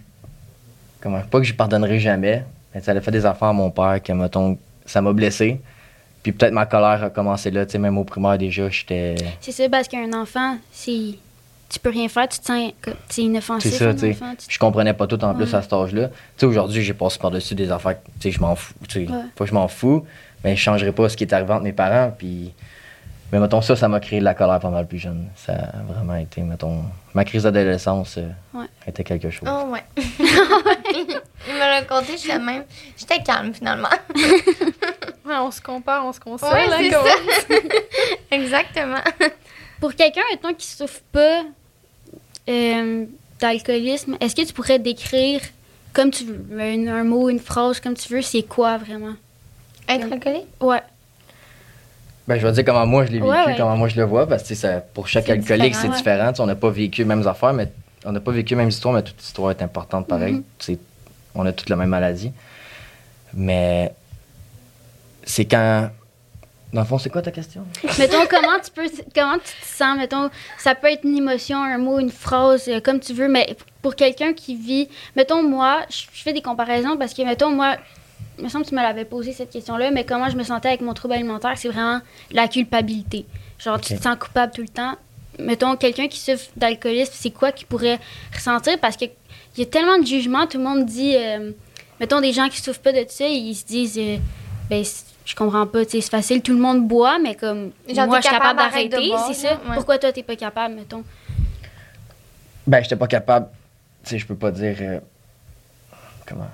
comment, pas que je pardonnerai jamais, mais elle a fait des affaires à mon père que, mettons, ça m'a blessé. Puis peut-être ma colère a commencé là, tu sais, même au primaire déjà, j'étais. C'est ça, parce qu'un enfant, c'est. Tu peux rien faire, tu te sens. C'est inoffensif. C'est ça, un tu sais. Je comprenais pas tout en plus à cet âge-là. Tu sais, aujourd'hui, j'ai passé par-dessus des affaires, tu sais, je m'en fous. Tu sais, Ouais. pas que je m'en fous, mais je changerais pas ce qui est arrivé entre mes parents. Puis, mais mettons, ça, ça m'a créé de la colère pas mal plus jeune. Ça a vraiment été, mettons, ma crise d'adolescence euh, Ouais. était quelque chose. Oh, ouais. il me l'a conté, j'étais même. J'étais calme, finalement. Ouais, on se compare, on se console. Ouais, hein, c'est comme- ça. Exactement. Pour quelqu'un, mettons, qui souffre pas euh, d'alcoolisme, est-ce que tu pourrais décrire, comme tu veux, un, un mot, une phrase, comme tu veux, c'est quoi vraiment? Être alcoolique? Ouais. Ben, je vais dire comment moi je l'ai vécu, Ouais, ouais. comment moi je le vois, parce que ça- pour chaque alcoolique, c'est différent. On n'a pas vécu les mêmes affaires, mais on n'a pas vécu les mêmes histoires, mais toute histoire est importante pareil. Mhm. Sais, On a toutes la même maladie. Mais c'est quand. Dans le fond, c'est quoi ta question? mettons, comment tu peux, comment tu te sens, mettons, ça peut être une émotion, un mot, une phrase, euh, comme tu veux, mais pour quelqu'un qui vit, mettons, moi, je fais des comparaisons parce que, mettons, moi, me semble que tu me l'avais posé cette question-là, mais comment je me sentais avec mon trouble alimentaire, c'est vraiment la culpabilité. Genre, tu te sens coupable tout le temps. Mettons, quelqu'un qui souffre d'alcoolisme, c'est quoi qu'il pourrait ressentir? Parce qu'il y a tellement de jugements, tout le monde dit, euh, mettons, des gens qui souffrent pas de ça, ils se disent, euh, ben, je comprends pas, tu sais, c'est facile, tout le monde boit, mais comme, Genre, moi, je suis capable d'arrêter, c'est ça. ouais. Pourquoi toi, t'es pas capable, mettons? Ben, j'étais pas capable. Tu sais, je peux pas dire. euh, comment?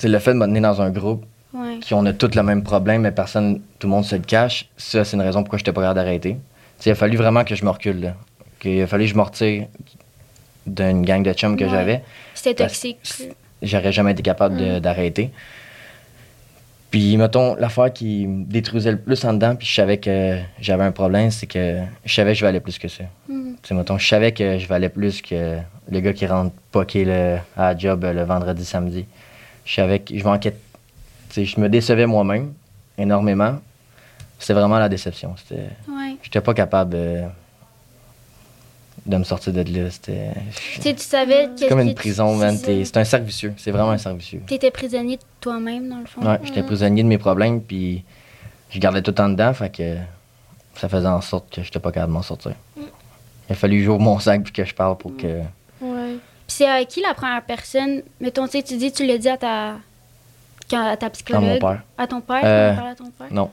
Tu sais, le fait de me tenir dans un groupe, Ouais. qui on a tous le même problème, mais personne, tout le monde se le cache, ça, c'est une raison pourquoi j'étais pas capable d'arrêter. Il a fallu vraiment que je me recule, là. Qu'il a fallu que je me retire d'une gang de chums que Ouais. j'avais. C'était toxique. J'aurais jamais été capable de- d'arrêter. Puis, mettons, l'affaire qui me détruisait le plus en dedans, puis je savais que j'avais un problème, c'est que je savais que je valais plus que ça. Mhm. Tu sais, mettons, je savais que je valais plus que le gars qui rentre poquer le, à la job le vendredi, samedi. Je savais que je manquais. Tu je me décevais moi-même énormément. C'était vraiment la déception. C'était, Ouais. j'étais pas capable de, de me sortir de là. C'était Tu tu savais qu'est-ce comme une prison, man. c'est. C'est un cercle vicieux. C'est vraiment un cercle vicieux. T'étais prisonnier de toi-même, dans le fond. Ouais, j'étais prisonnier de mes problèmes, puis je gardais tout le temps dedans, fait que ça faisait en sorte que j'étais pas capable de m'en sortir. Il a fallu que j'ouvre mon sac puis que je parle pour que. Puis c'est à qui la première personne, mettons, tu tu dis, tu l'as dit à ta, à ta À psychologue? mon père. À ton père, Euh, tu à ton père? Non,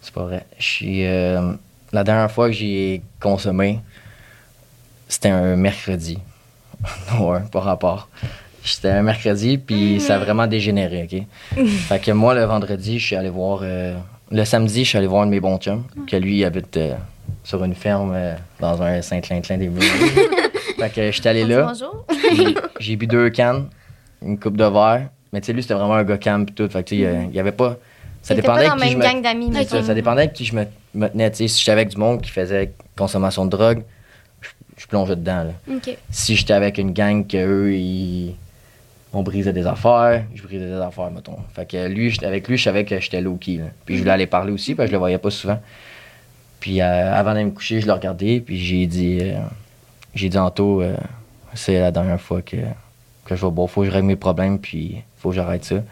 c'est pas vrai. Je suis. euh, la dernière fois que j'ai consommé, c'était un mercredi. ouais, pas rapport. C'était un mercredi, puis ça a vraiment dégénéré, OK? fait que moi, le vendredi, je suis allé voir. euh, le samedi, je suis allé voir un de mes bons chums, que lui, il habite sur une ferme dans un Saint-Clinclin des fait que j'étais allé là. Bonjour. J'ai bu deux cannes, une coupe de verre. Mais tu sais, lui, c'était vraiment un gars calme pis tout. Fait que tu sais, il y avait pas. Ça dépendait pas dans qui même gang d'amis, ça, dépendait avec qui je me, me tenais. tu sais. si j'étais avec du monde qui faisait consommation de drogue, je, je plongeais dedans. Là. Si j'étais avec une gang que eux, ils. On brisait des affaires, je brisais des affaires, mettons. Fait que lui, avec lui, je savais que j'étais low-key. Puis je voulais aller parler aussi, parce que je le voyais pas souvent. Puis euh, avant d'aller me coucher, je le regardais, puis j'ai dit. euh, j'ai dit en tôt, euh, c'est la dernière fois que, que je vais boire. Faut que je règle mes problèmes, puis faut que j'arrête ça. Puis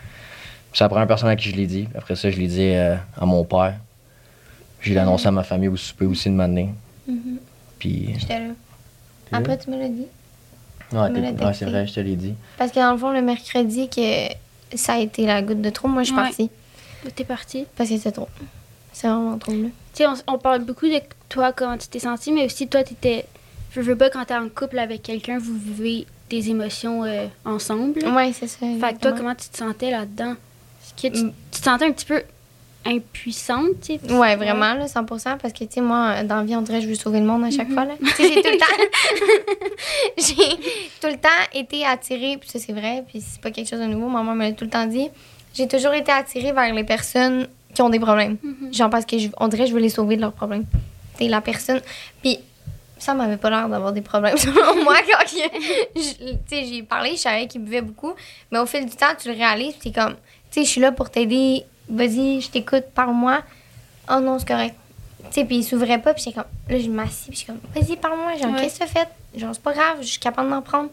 c'est la première personne à qui je l'ai dit. Après ça, je l'ai dit euh, à mon père. Je l'ai annoncé à ma famille au souper aussi de m'amener. Mhm. Puis. J'étais là. Après, tu me l'as dit? Ouais, me t'es- l'as ouais, c'est vrai, je te l'ai dit. Parce que dans le fond, le mercredi, que ça a été la goutte de trop, moi, je suis Ouais. partie. T'es parti. Parce que c'était trop. C'est vraiment trop, là. Tu sais, on, on parle beaucoup de toi, comment tu t'es senti, mais aussi toi, t'étais. Je veux pas, quand t'es en couple avec quelqu'un, vous vivez des émotions euh, ensemble. Ouais, c'est ça. Fait que toi, comment tu te sentais là-dedans? Est-ce que tu, Mm. tu te sentais un petit peu impuissante, tu sais? Ouais, vraiment, là, 100% Parce que, tu sais, moi, dans la vie, on dirait que je veux sauver le monde à chaque fois, là. Tu sais, j'ai tout le temps... j'ai tout le temps été attirée, puis ça, c'est vrai, puis c'est pas quelque chose de nouveau. Maman me l'a tout le temps dit. J'ai toujours été attirée vers les personnes qui ont des problèmes. Genre, parce que je- on dirait que je veux les sauver de leurs problèmes. Tu sais, la personne... Puis ça m'avait pas l'air d'avoir des problèmes, selon moi, quand j'ai parlé, je savais qu'il buvait beaucoup. Mais au fil du temps, tu le réalises, t'es comme... Tu sais, je suis là pour t'aider. Vas-y, je t'écoute, parle-moi. Oh non, c'est correct. Tu sais, puis il s'ouvrait pas, puis j'étais comme, là, je m'assis, puis je suis comme, vas-y, parle-moi, genre, Ouais. qu'est-ce que tu fait? Genre, c'est pas grave, je suis capable d'en prendre.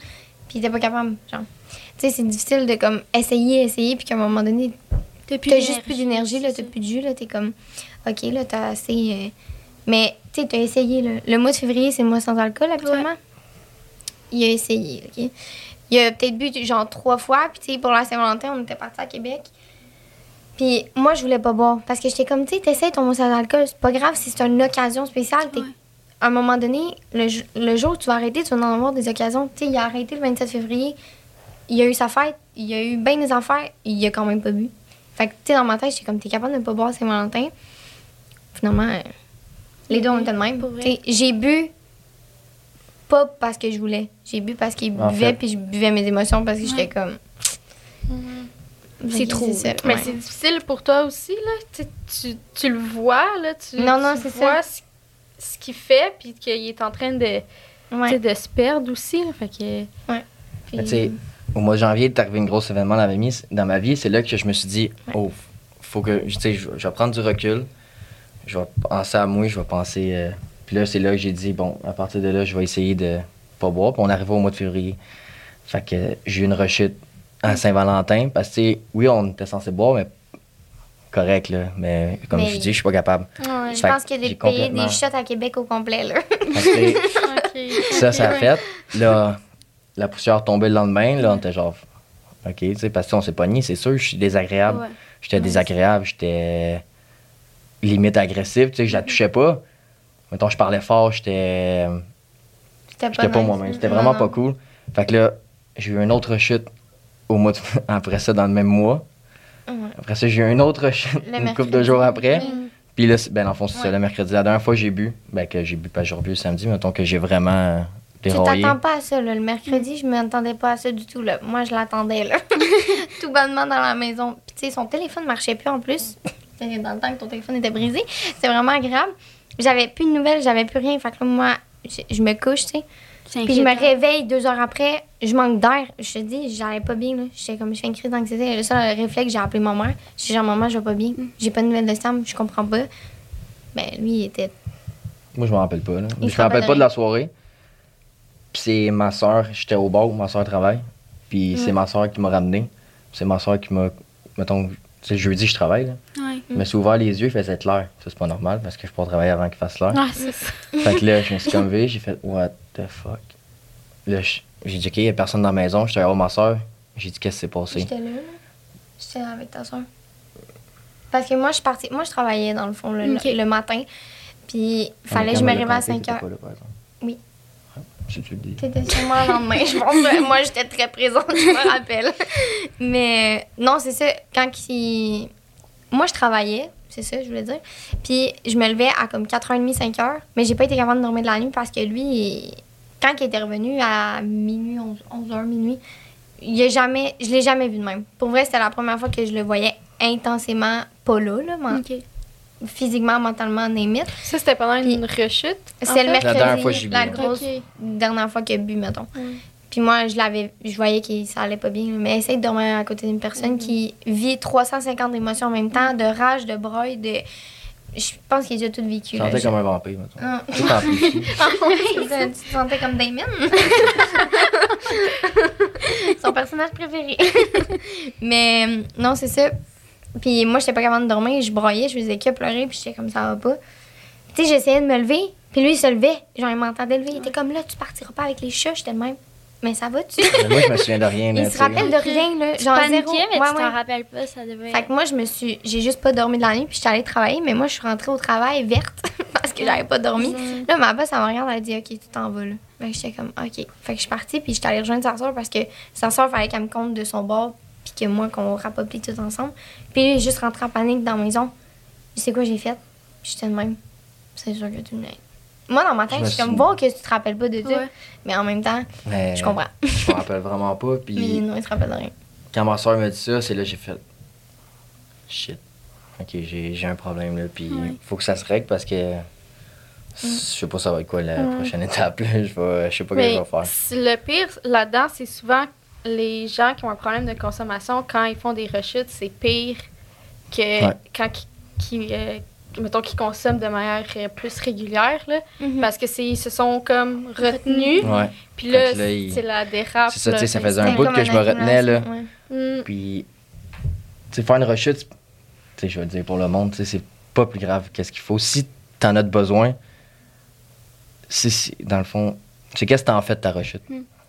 Puis il était pas capable, genre. Tu sais, c'est difficile de, comme, essayer, essayer, puis qu'à un moment donné, T'as juste plus d'énergie, là, c'est t'as plus de jus, là, t'es comme, ok, là, t'as assez. euh, Mais, tu sais, t'as essayé, là. Le mois de février, c'est le mois sans alcool, habituellement. Il a essayé, ok? Il a peut-être bu, genre, trois fois, puis, tu sais, pour la Saint-Valentin, on était partis à Québec. Puis moi, je voulais pas boire. Parce que j'étais comme, tu sais, t'essayes ton mois sans alcool, c'est pas grave si c'est une occasion spéciale. Ouais. À un moment donné, le, le jour où tu vas arrêter, tu vas en avoir des occasions. Tu sais, il a arrêté le 27 février, il a eu sa fête, il a eu bien des affaires, il a quand même pas bu. Fait que, tu sais, dans ma tête, j'étais comme, t'es capable de ne pas boire Saint-Valentin? Finalement, euh, les deux, on était de même. Pour vrai. J'ai bu pas parce que je voulais. J'ai bu parce qu'il buvait, fait. puis je buvais mes émotions parce que j'étais comme. C'est Fait que trop. ça, Mais ouais. c'est difficile pour toi aussi, là. Tu, tu, tu le vois, là. Tu, Non, non, tu c'est vois ce, ce qu'il fait, puis qu'il est en train de, Ouais. de se perdre aussi, là. Fait que... Puis- au mois de janvier, est arrivé un gros événement dans ma vie. Dans ma vie, c'est là que je me suis dit, oh, faut que, tu sais, je, je vais prendre du recul. Je vais penser à moi, je vais penser. euh, Puis là, c'est là que j'ai dit, bon, à partir de là, je vais essayer de pas boire. Puis on arrive au mois de février. Fait que j'ai eu une rechute à Saint-Valentin. Parce que, tu sais, oui, on était censé boire, mais correct, là. Mais comme Mais- je dis, je suis pas capable. Je Fait pense que qu'il y a j'ai des pays, complètement- des shots à Québec au complet, là. Fait que, ça, ça a fait. Là, la poussière tombait le lendemain. Là, on était genre, OK, tu sais, parce qu'on s'est pogné, c'est sûr, je suis désagréable. Ouais. J'étais désagréable, j'étais limite agressif, tu sais, je la touchais pas. Mettons, je parlais fort, j'étais j'étais pas moi-même. C'était vraiment pas cool. Fait que là, j'ai eu une autre chute au mois de- après ça, dans le même mois. Ouais. Après ça, j'ai eu une autre chute Le une couple de jours après. Mm. Puis là, ben, dans le fond, c'est ça, le mercredi. La dernière fois j'ai bu, ben, que j'ai bu, pas j'ai rebu le samedi, mettons que j'ai vraiment Tu déraillé. t'attends pas à ça, là. Le mercredi, je m'attendais pas à ça du tout, là. Moi, je l'attendais, là. tout bonnement dans la maison. Puis, tu sais, son téléphone marchait plus en plus. Dans le temps que ton téléphone était brisé. C'était vraiment agréable. J'avais plus de nouvelles, j'avais plus rien. Fait que là, moi, je, je me couche, tu sais. C'est Puis je me réveille deux heures après, je manque d'air. Je te dis, j'allais pas bien. Là. J'étais comme, je fais une crise d'anxiété. Le seul réflexe, j'ai appelé ma mère. J'ai dit, genre, maman, je vais pas bien. J'ai pas de nouvelles de Sam, je comprends pas. Ben, lui, il était. Moi, je me rappelle pas. Là. Il Je me rappelle pas de la soirée. Puis c'est ma soeur, j'étais au bar où ma soeur travaille. Puis c'est ma soeur qui m'a ramené. C'est ma soeur qui m'a. Mettons, c'est jeudi, je travaille. Là. Je me suis ouvert les yeux, il faisait clair. Ça, c'est pas normal parce que je peux travailler avant qu'il fasse clair. Ah, c'est ça. Fait que là, je me suis comme j'ai fait What the fuck? Là, j'ai dit, OK, il y a personne dans la maison. J'étais allé voir ma soeur. J'ai dit, Qu'est-ce qui s'est passé? J'étais là, là. J'étais avec ta soeur. Parce que moi, je suis partie. Moi, je travaillais, dans le fond, le, le matin. Puis, il fallait que je me réveille à 5 heures. Oui. Si tu le dis. C'était sûrement le lendemain, je pense. Moi, j'étais très présente, je me rappelle. Mais non, c'est ça. Quand il... Moi, je travaillais, c'est ça, je voulais dire. Puis, je me levais à comme 4h30, 5h. Mais j'ai pas été capable de dormir de la nuit parce que lui, il- quand il était revenu à minuit, 11, h minuit, il a jamais, je l'ai jamais vu de même. Pour vrai, c'était la première fois que je le voyais intensément pas là, là physiquement, mentalement, limite. Ça, c'était pendant Puis- une rechute. en C'est le fait? mercredi, dernière fois que j'ai bu, la grosse dernière fois qu'il a bu, mettons. Puis moi, je l'avais, je voyais que ça allait pas bien. Mais essaye de dormir à côté d'une personne qui vit 350 émotions en même temps, de rage, de broye, de... Je pense qu'il a déjà tout vécu. Je là. sentais comme un vampire, mettons. Ah. Tout amplifié. tu te tu te sentais comme Damien. Son personnage préféré. Mais non, c'est ça. Puis moi, j'étais pas capable de dormir. Je broyais, je faisais que pleurer. Puis j'étais comme ça va pas. Tu sais, j'essayais de me lever. Puis lui, il se levait. Genre, il m'entendait lever. Il était comme là, tu partiras pas avec les chats. J'étais de même. Mais ça va-tu? Moi, je me souviens de rien. là, il tu se rappelle de rien, là. Tu Genre, paniquais, zéro. mais Ouais, tu t'en ouais. rappelles pas, ça devait. Fait que moi, je me suis. J'ai juste pas dormi de la nuit, puis j'étais allée travailler, mais moi, je suis rentrée au travail verte parce que j'avais pas dormi. Là, ma boss, elle me regarde, elle dit OK, tu t'en vas là. Fait que j'étais comme OK. Fait que je suis partie, puis j'étais allée rejoindre sa soeur parce que sa soeur, fallait qu'elle me compte de son bord, puis que moi, qu'on rapoplie tout ensemble. Puis lui, il est juste rentré en panique dans la maison. Tu sais quoi j'ai fait? Puis j'étais de même. C'est sûr que tu me Moi, dans ma tête, Je me je suis comme voir que tu te rappelles pas de ça. Ouais. Mais en même temps, Mais je comprends. Je me rappelle vraiment pas. Puis Mais non, il se rappelle de rien. quand ma soeur m'a dit ça, c'est là que j'ai fait. Shit. Ok, j'ai j'ai un problème là. Puis Ouais. faut que ça se règle parce que. Je sais pas ça va être quoi la prochaine étape. Là. Je, vais, je sais pas ce que je Mais vais faire. le pire là-dedans, c'est souvent les gens qui ont un problème de consommation, quand ils font des rechutes, c'est pire que Ouais. quand qui, mettons, qu'ils consomment de manière euh, plus régulière. Là, Parce que c'est ils se sont comme retenus. Ouais. Puis là, c'est la dérape. C'est ça, tu sais, là, ça faisait un bout que je me retenais, là. ouais. Mm. Puis, tu sais, faire une rechute, tu sais, je veux dire, pour le monde, tu sais, c'est pas plus grave qu'est-ce qu'il faut. Si t'en as de besoin, si, si- dans le fond, c'est qu'est-ce que t'en fais de ta rechute?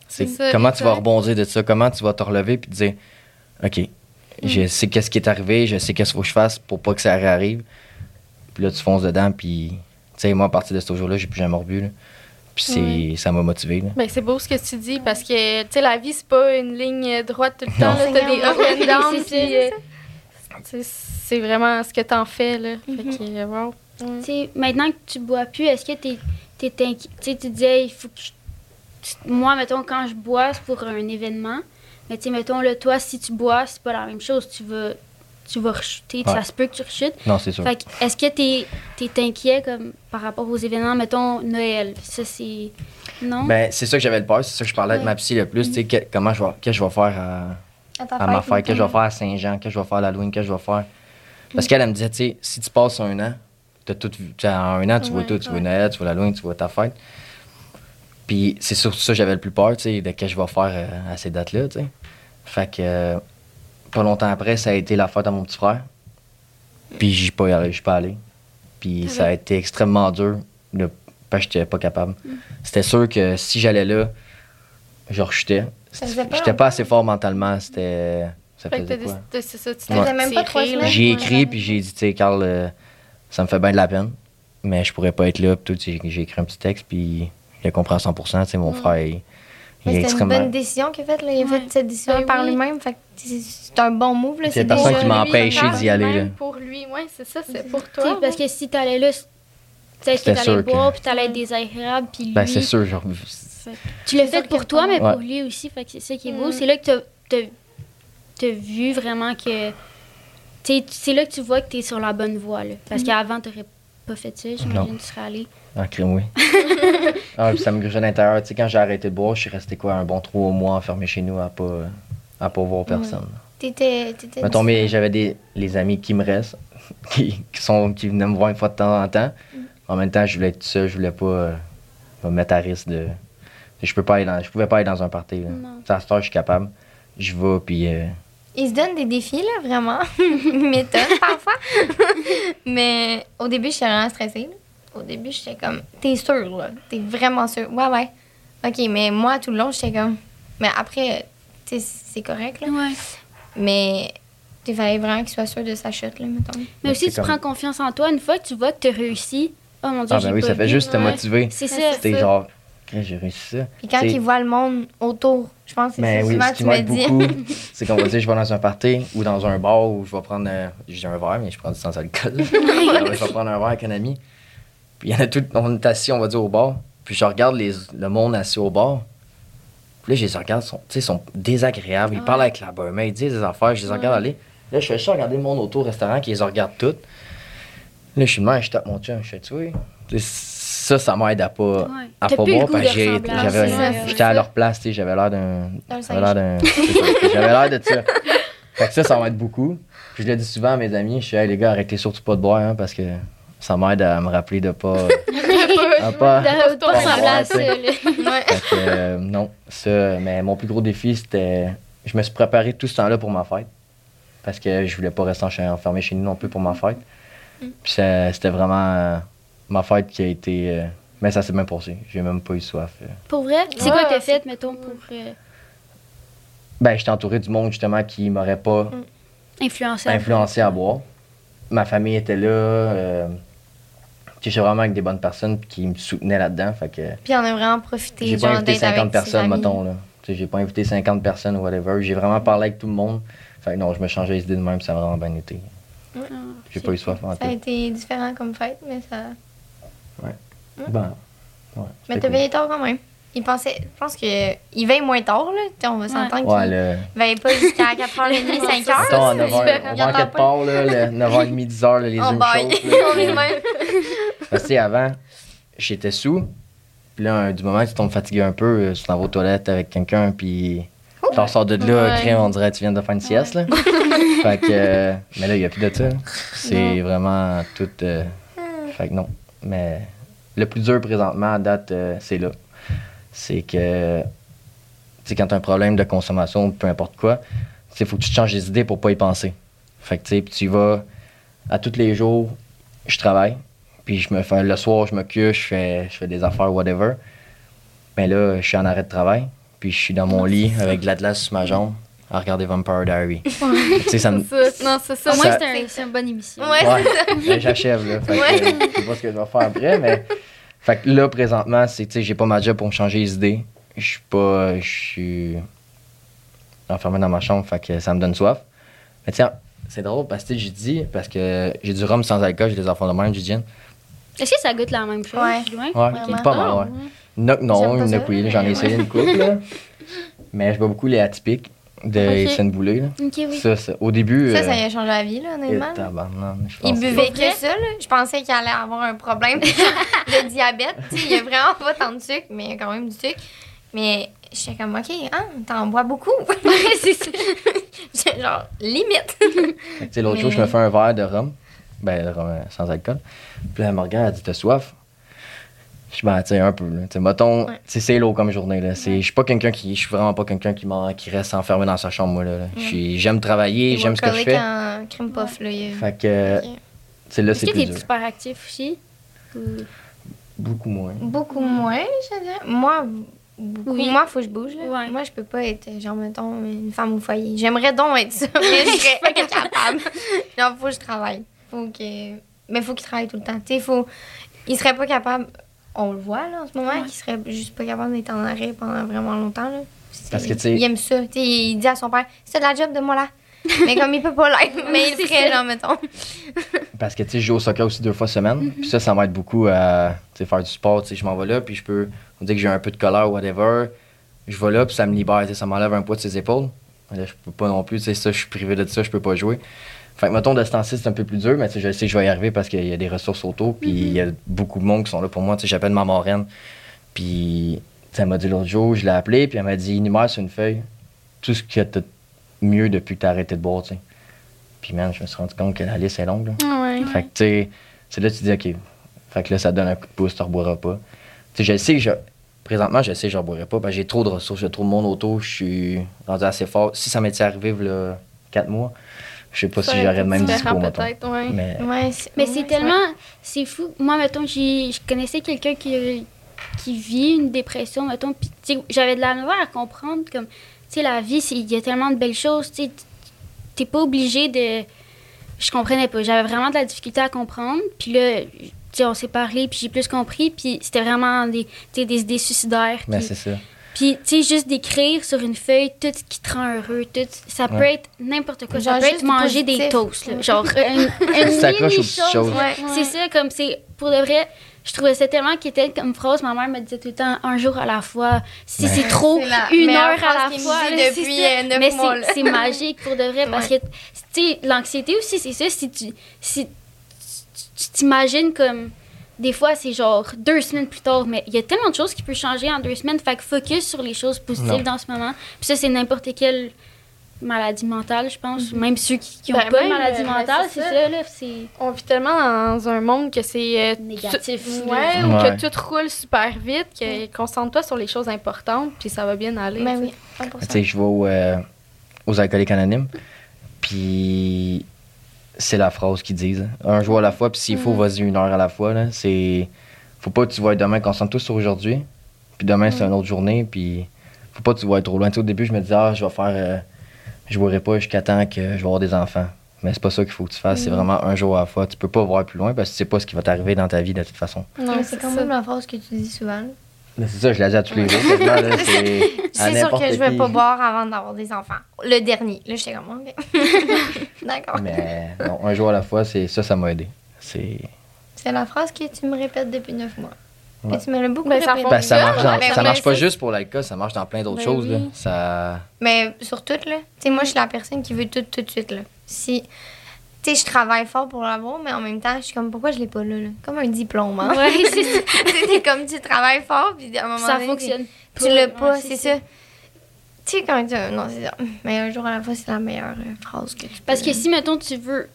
C'est C'est ça, comment tu vas rebondir de ça, comment tu vas te relever puis te dire, OK, je sais qu'est-ce qui est arrivé, je sais qu'est-ce qu'il faut que je fasse pour pas que ça réarrive? Puis là, tu fonces dedans, puis, tu sais, moi, à partir de ce jour-là, j'ai plus jamais rebu, là. Puis c'est, ça m'a motivé, là. Ben, c'est beau ce que tu dis parce que tu sais la vie c'est pas une ligne droite tout le temps là, t'as des up and down C'est ça, puis, euh, tu sais, c'est vraiment ce que t'en fais là. Fait que euh, wow. Ouais. Tu sais, maintenant que tu bois plus, est-ce que t'es es inquiet? Tu sais, tu disais, il faut que je- Moi, mettons, quand je bois, c'est pour un événement. Mais tu sais, mettons, là, toi, si tu bois, c'est pas la même chose. Tu vas, tu vas rechuter. Ouais. Ça se peut que tu rechutes. Non, c'est sûr. Fait que, est-ce que t'es es inquiet comme, par rapport aux événements, mettons, Noël? Ça, c'est... Non? Ben, c'est ça que j'avais le peur, c'est ça que je parlais avec Ouais. ma psy le plus, tu sais, que- comment je vais, qu'est-ce que je vais faire à, À ta à ma fête, qu'est-ce que je vais faire à Saint-Jean, qu'est-ce que je vais faire à l'Halloween, qu'est-ce que je vais faire? Parce qu'elle, elle me disait, tu sais, si tu passes un an, t'as tout en un an, tu vois tout, tu vois. Noël, tu vois l'Halloween, tu vois ta fête. Puis c'est sur ça que j'avais le plus peur, tu sais, de qu'est-ce que je vais faire euh, à ces dates-là, tu sais. Fait que, euh, pas longtemps après, ça a été la fête à mon petit frère. Puis j'y suis pas allé, pas allé. Puis ça a été extrêmement dur, là, parce que j'étais pas capable. C'était sûr que si j'allais là, je rechutais. J'étais pas peu? assez fort mentalement, c'était... Ça Fait que faisait t'as quoi? c'est ça, tu Ouais. même pas? J'ai écrit, puis j'ai dit, tu sais, Carl, euh, ça me fait bien de la peine, mais je pourrais pas être là. Puis tout, j'ai écrit un petit texte, puis il a compris à 100 Tu sais, mon frère, il, il Mais est c'était une bonne décision qu'il a faite. là. Il a Ouais. fait cette décision Ben par oui. lui-même. C'est- c'est un bon move. là. C'est C'est personne qui m'a empêché d'y aller, là. Pour lui, ouais, c'est ça, c'est pour toi. parce ouais. que si t'allais là, tu sais t'allais sûr que- boire, puis t'allais être désagréable, puis lui... Ben, c'est sûr, genre. Tu l'as C'est fait pour toi, mais Ouais. pour lui aussi. Fait que c'est ça qui est beau. Mm. C'est là que t'as- t'as vu vraiment que. C'est là que tu vois que t'es sur la bonne voie. Là. Parce qu'avant, t'aurais pas fait ça. J'imagine que tu serais allé. En crime, oui. ah, puis ça me grugeait à l'intérieur. Tu sais, quand j'ai arrêté de boire, je suis resté quoi, un bon trois mois enfermé chez nous à pas, à pas voir personne. T'étais. t'étais Mettons, mais différent. j'avais des les amis qui me restent, qui, qui sont, qui venaient me voir une fois de temps en temps. En même temps, je voulais être tout seul, je voulais pas euh, me mettre à risque de. Je peux pas aller dans, je pouvais pas aller dans un party. Là. Non. À cette heure, je suis capable. Je vais, puis. euh, Il se donne des défis, là, vraiment. Il m'étonne parfois. mais au début, j'étais vraiment stressée. là. Au début, j'étais comme, t'es sûr, là. T'es vraiment sûr. Ouais, ouais. OK, mais moi, tout le long, j'étais comme. Mais après, tu sais, c'est correct, là. Ouais. Mais il fallait vraiment qu'il soit sûr de sa chute, là, mettons. Mais Mais aussi, tu comme- prends confiance en toi. Une fois que tu vois que tu as réussi, oh mon Dieu, Ah, j'ai ben oui, pas ça fait vu. juste te motiver. C'est ça. Ça. genre, j'ai réussi ça. Puis quand C'est- il voit le monde autour, je pense que c'est Mais ça oui, souvent ce tu qui me dis. beaucoup, c'est qu'on va dire je vais dans un party ou dans un bar où je vais prendre. euh, J'ai un verre, mais je prends du sans alcool. Alors, je vais prendre un verre avec un ami. Puis il y en a tout. On est assis, on va dire au bar. Puis je regarde les, le monde assis au bar. Puis là, je les regarde, ils sont, tu sais, ils sont désagréables. Ils parlent avec la barmaid, ils disent des affaires, je les regarde aller. Là, je fais juste regarder le monde autour au restaurant qui les regarde toutes. Là, je suis de même, je tape mon chum, je fais, tu vois. Tu sais, Ça, ça m'aide à pas, Ouais. à pas boire parce que j'étais à leur place, tu sais, j'avais l'air d'un. J'avais l'air d'un. J'avais l'air de ça. Fait que ça, ça m'aide beaucoup. Puis je le dis souvent à mes amis, je suis, hey, les gars, arrêtez surtout pas de boire, hein, parce que ça m'aide à me rappeler de pas. à pas. De pas. Fait que, euh, non, ça. Mais mon plus gros défi, c'était. Je me suis préparé tout ce temps-là pour ma fête. Parce que je voulais pas rester en- enfermé chez nous non plus pour ma fête. Puis ça- c'était vraiment euh, ma fête qui a été. euh, mais ça s'est bien passé. J'ai même pas eu soif. euh. Pour vrai? C'est Ouais, quoi que t'as c'est fait, mettons, pour euh, Ben, j'étais entouré du monde justement qui m'aurait pas influencer? influencé à boire. Ma famille était là. Euh, j'étais vraiment avec des bonnes personnes qui me soutenaient là-dedans. Fait que Puis on a vraiment profité. j'ai pas invité d'être 50 avec ses personnes, mettons. Là. J'ai pas invité 50 personnes ou whatever. J'ai vraiment parlé avec tout le monde. Fait que non, je me changeais les idées de même, ça a vraiment bien été. Ah, J'ai pas eu soif en Ça a été différent comme fête, mais ça. Ben, ouais, Mais t'as veillé tard quand même. Il pensait, je pense qu'il veille moins tard, là. On va s'entendre Ouais, qu'il le... veille pas jusqu'à 4h30, 5h. Mettons, à là, 9h, c'est on va en quelque part, là, le 9h30, 10h, là, les On yeux baille. chauds. Parce que, avant, j'étais sous. Puis là, du moment que tu tombes fatigué un peu, euh, tu t'en vas aux toilettes avec quelqu'un, puis tu ressors de là, Ouais. crème, on dirait que tu viens de faire une sieste, là. fait que, euh, mais là, il n'y a plus de ça. C'est vraiment tout. euh, fait que non. Mais le plus dur présentement, à date, euh, c'est là. C'est que, tu sais, quand tu as un problème de consommation, peu importe quoi, il faut que tu te changes les idées pour pas y penser. Fait que, tu sais, puis tu y vas à tous les jours, je travaille, puis je me fais, le soir, je me cuche, je fais, je fais des affaires, whatever. Mais là, je suis en arrêt de travail, puis je suis dans mon lit avec de l'Atlas sur ma jambe à regarder Vampire Diary. tu sais, ça me. Non, c'est ça. Au moins, Ça- c'est un- c'est une bonne émission. Ouais. Ouais, mais j'achève, là. Fait que, Ouais. je sais pas ce que je vais faire après, mais. Fait que là, présentement, c'est, tu sais, j'ai pas ma job pour me changer les idées. Je suis pas. Je suis enfermé dans ma chambre, fait que ça me donne soif. Mais tiens, c'est drôle parce que j'ai dit, parce que j'ai du rhum sans alcool, j'ai des enfants de même, du gin. Est-ce que ça goûte la même chose? Ouais. Ouais. Pas mal, ouais. Noc, non, pas une j'en ai essayé une couple, là. Mais je bois beaucoup les atypiques de Ok. Étienne Boulay, là. Oui. Ça, ça- au début. Ça, euh, ça a changé la vie, là, et honnêtement. je Il pense buvait que ça, là. Je pensais qu'il allait avoir un problème de diabète. Tu sais, il y a vraiment pas tant de sucre, mais il y a quand même du sucre. Mais j'étais comme, OK, hein, t'en bois beaucoup. c'est genre, limite. L'autre jour, je me fais un verre de rhum. Ben, le rhum euh, sans alcool. Puis là, elle me regarde, elle dit T'as soif? Je Ben, sais, un peu. là. Tu sais, mettons, Ouais. c'est lourd comme journée. là. C'est- Je suis pas quelqu'un qui. Je suis vraiment pas quelqu'un qui, qui reste enfermé dans sa chambre, moi. Là, J'aime travailler, j'aime ce que je fais. en crème puff, là. il Fait que, Ok. tu sais, là, Est-ce c'est que t'es dur. super actif aussi? Ou- Beaucoup moins. Beaucoup moins, je dirais. Moi, beaucoup. Oui. Moi, faut que je bouge. Là. Ouais. Moi, je peux pas être, genre, mettons, une femme au foyer. J'aimerais donc être ça, mais je serais incapable. Genre, faut que je travaille. Faut que... Mais faut qu'il travaille tout le temps. Tu sais, faut... Il serait pas capable... On le voit, là, en ce moment, Ouais. qu'il serait juste pas capable d'être en arrêt pendant vraiment longtemps, là. Parce que, Il aime ça. Il dit à son père, c'est de la job de moi, là. mais comme il peut pas l'être, mais il le C'est ferait, genre, mettons. Parce que, tu sais, je joue au soccer aussi deux fois semaine. Mhm. Puis ça, ça m'aide beaucoup à tu sais, faire du sport. Tu sais, je m'en vais là, puis je peux. On dit que j'ai un peu de colère, whatever. Je vais là, puis ça me libère. tu sais, Ça m'enlève un poids de ses épaules. Là, je peux pas non plus. Tu sais, ça, je suis privé de ça, je peux pas jouer. Fait que, mettons, de ce temps-ci, c'est un peu plus dur, mais je sais que je vais y arriver parce qu'il y a des ressources autour, puis il y a beaucoup de monde qui sont là pour moi. Tu sais, j'appelle ma marraine. Puis, elle m'a dit l'autre jour, je l'ai appelée, puis elle m'a dit, énumère sur une feuille tout ce qui a de mieux depuis que tu as arrêté de boire, tu sais. Puis, man, je me suis rendu compte que la liste est longue, là. Ouais. Fait que, tu sais, c'est là que tu dis, OK. Fait que là, ça donne un coup de pouce, tu ne reboiras pas. Tu sais, je sais que je. Présentement, je sais que je ne reboirai pas parce que j'ai trop de ressources, j'ai trop de monde autour, je suis rendu assez fort. Si ça m'était arrivé, là, quatre mois, je sais pas si j'aurais le même discours, mettons. peut-être, ouais. Mais, Ouais, c'est- Mais ouais, c'est tellement. C'est fou. Moi, mettons, j'ai- je connaissais quelqu'un qui, qui vit une dépression, mettons, puis j'avais de la misère à comprendre, comme, tu sais, la vie, c'est- il y a tellement de belles choses, tu t'es pas obligé de. Je comprenais pas. J'avais vraiment de la difficulté à comprendre. Puis là, tu sais, on s'est parlé, puis j'ai plus compris, puis c'était vraiment des, des idées suicidaires. mais puis- c'est ça. Puis, tu sais, juste d'écrire sur une feuille tout ce qui te rend heureux, tout, ça peut Ouais. être n'importe quoi. Genre ça peut être manger des toasts, là. Genre, une, une Tu t'accroches aux mini petites choses. chose. Ouais. C'est ça, comme c'est, pour de vrai, je trouvais ça tellement qu'il était comme phrase. Ma mère me disait tout le temps un jour à la fois. Si c'est trop, une heure à la fois. là, depuis, euh, Mais mois, c'est- magique pour de vrai parce Ouais. que, tu sais, l'anxiété aussi, c'est ça. Si tu si, tu t'imagines comme. Des fois, c'est genre deux semaines plus tard, mais il y a tellement de choses qui peuvent changer en deux semaines. Fait que focus sur les choses positives Non. dans ce moment. Puis ça, c'est n'importe quelle maladie mentale, je pense. Même ceux qui n'ont Ben, pas de maladie euh, mentale, c'est ça, là. On vit tellement dans un monde que c'est. euh, négatif. ouais, ou Ouais. que tout roule super vite, que concentre-toi sur les choses importantes, puis ça va bien aller. Ben oui, 100%. Tu sais, je vais au, euh, aux alcooliques anonymes, puis c'est la phrase qu'ils disent. Un jour à la fois, puis s'il faut, vas-y une heure à la fois. Là. C'est... Faut pas que tu vois demain, concentre-toi sur aujourd'hui, puis demain, c'est une autre journée, puis faut pas que tu vois trop loin. Tu sais, au début, je me disais, ah, je vais faire... euh, je jouerai pas jusqu'à temps que je vais avoir des enfants. Mais c'est pas ça qu'il faut que tu fasses, c'est vraiment un jour à la fois. Tu peux pas voir plus loin parce que tu sais pas ce qui va t'arriver dans ta vie de toute façon. Non, Mais c'est quand même la phrase que tu dis souvent. C'est ça, je la dis à tous les jours. c'est sûr que je vais pas boire avant d'avoir des enfants. Le dernier. Là, j'étais comme, OK. D'accord. Mais non, un jour à la fois, c'est ça, ça m'a aidé. C'est... C'est la phrase que tu me répètes depuis neuf mois. Ouais. Et tu me l'as beaucoup Ben, ça. Ben, ça marche, dans- Ben, ça oui, marche pas juste pour l'alcool, ça marche dans plein d'autres Ben choses. Là. Ça... Mais sur tout, là. Tu sais, moi, je suis la personne qui veut tout tout de suite, là. Si. Tu sais, je travaille fort pour l'avoir, mais en même temps, je suis comme, pourquoi je l'ai pas là, là? Comme un diplôme, hein? Ouais, c'est ça. comme tu travailles fort, puis à un moment Ça donné, fonctionne. Tu l'as pas, Ouais, c'est ça. Tu sais, quand tu. Non, c'est ça. Mais un jour à la fois, c'est la meilleure euh, phrase que tu Parce peux- que si, mettons, tu veux,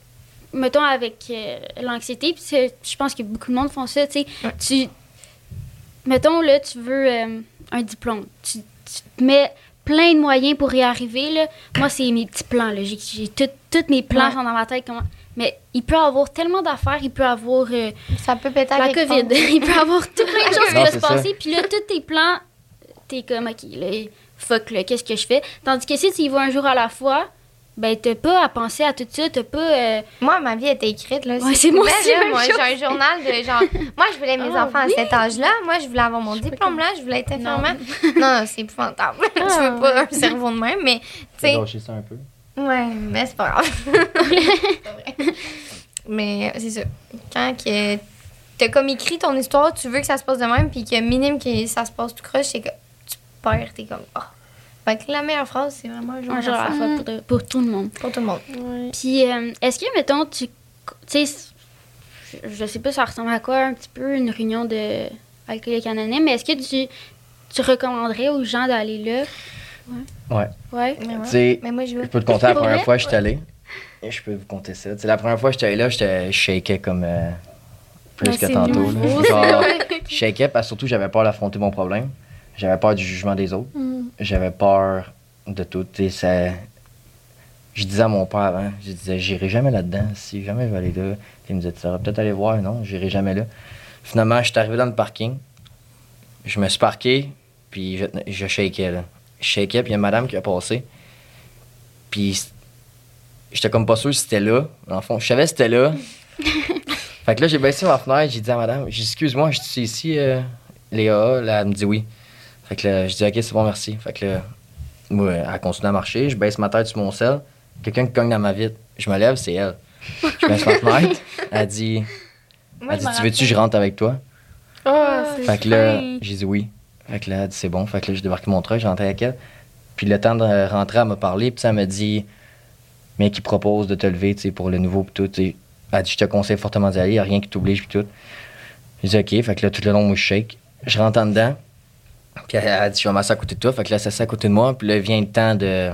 mettons, avec euh, l'anxiété, puis je pense que beaucoup de monde font ça, tu sais, Ouais. tu, mettons, là, tu veux euh, un diplôme, tu, tu te mets plein de moyens pour y arriver, là. Moi, c'est mes petits plans, là, j'ai, j'ai tout- tous mes plans Ouais. sont dans ma tête, comment... Mais il peut avoir tellement d'affaires, il peut avoir euh, Ça peut péter la COVID, il peut avoir tout plein de choses qui c'est se passer, puis là, tous tes plans, t'es comme, OK, là, fuck, là, qu'est-ce que je fais? Tandis que si tu y vas un jour à la fois, ben, t'as pas à penser à tout ça, t'as pas... euh, Moi, ma vie était écrite, là. Ouais, c'est moi aussi, là, Moi, j'ai un journal de genre. Moi, je voulais mes Ah, enfants oui? à cet âge-là. Moi, je voulais avoir mon diplôme là. Je voulais être infirmière. Non, non, c'est épouvantable. Ah. je veux pas un cerveau de même, mais, tu sais. lâcher ça un peu. Ouais, mais c'est pas grave. C'est pas vrai. mais euh, c'est ça. Quand que t'as comme écrit ton histoire, tu veux que ça se passe de même, puis que minime que ça se passe tout croche, c'est que tu perds, t'es comme. Ah. Fait que la meilleure phrase, c'est vraiment un jour, un jour à la fois pour, de- pour tout le monde. pour tout le monde. Ouais. Puis, euh, est-ce que, mettons, tu. Tu sais, je- je sais pas, ça ressemble à quoi un petit peu une réunion de alcoolique anonyme, mais est-ce que tu, tu recommanderais aux gens d'aller là? Ouais. Ouais. Mais, ouais. Mais moi, je veux. je peux te compter la première vrai? fois que j'étais allé. Et je peux vous compter ça. Tu sais, la première fois que j'étais allé là, j'étais je shakeais comme euh, plus que tantôt. Genre, je shakeais parce que surtout j'avais peur d'affronter mon problème. J'avais peur du jugement des autres. Mm. J'avais peur de tout. Ça... Je disais à mon père avant, je disais, j'irai jamais là-dedans. Si jamais je vais aller là, il me disait, tu peut-être aller voir. Non, j'irai jamais là. Finalement, je suis arrivé dans le parking. Je me suis parqué, puis je, je shakeais. Là. Je shakeais, puis il y a une madame qui a passé. Puis j'étais comme pas sûr si c'était là. Dans le fond, je savais que c'était là. fait que là, j'ai baissé ma fenêtre, j'ai dit à madame, j'ai dit, excuse-moi, je suis ici, euh, Léa. Là, elle me dit oui. Fait que là, je dis, ok, c'est bon, merci. Fait que là, moi, elle continue à marcher, je baisse ma tête sur mon sel. Quelqu'un qui cogne dans ma vitre. Je me lève, c'est elle. Je baisse ma fenêtre. Elle dit, Moi, elle dit tu veux-tu que je rentre avec toi? Ah, c'est Fait que là, j'ai dit oui. Fait que là, elle dit c'est bon. Fait que là, j'ai débarqué mon truck, j'ai rentré avec elle. Puis le temps de rentrer, elle m'a parlé, puis ça m'a dit, mais qui propose de te lever, tu sais, pour le nouveau, puis tout. Elle dit, je te conseille fortement d'y aller, y a rien qui t'oblige, puis tout. J'ai dit, OK. Fait que là, tout le long, moi, je shake. Je rentre en dedans. Puis elle a dit, je vais m'asseoir à côté de toi. Fait que là, elle s'assied à côté de moi. Puis là, vient le temps de,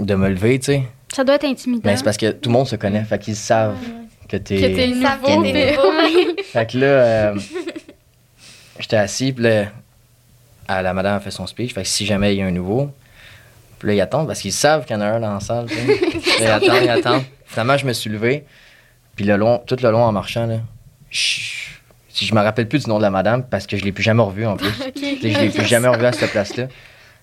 de me lever, tu sais. Ça doit être intimidant. Mais c'est parce que tout le monde se connaît. Fait qu'ils savent que t'es. Que t'es Ils savent nouveau, que t'es mais- nouveau. Fait que là, euh, j'étais assis, puis là, ah, la madame a fait son speech. Fait que si jamais il y a un nouveau, puis là, ils attendent parce qu'ils savent qu'il y en a un dans la salle. Puis ils attendent, ils attendent. Finalement, je me suis levé, puis le long, tout le long en marchant, là, je, si je me rappelle plus du nom de la madame parce que je l'ai plus jamais revue en plus. Sais, Je l'ai plus jamais revue à cette place-là.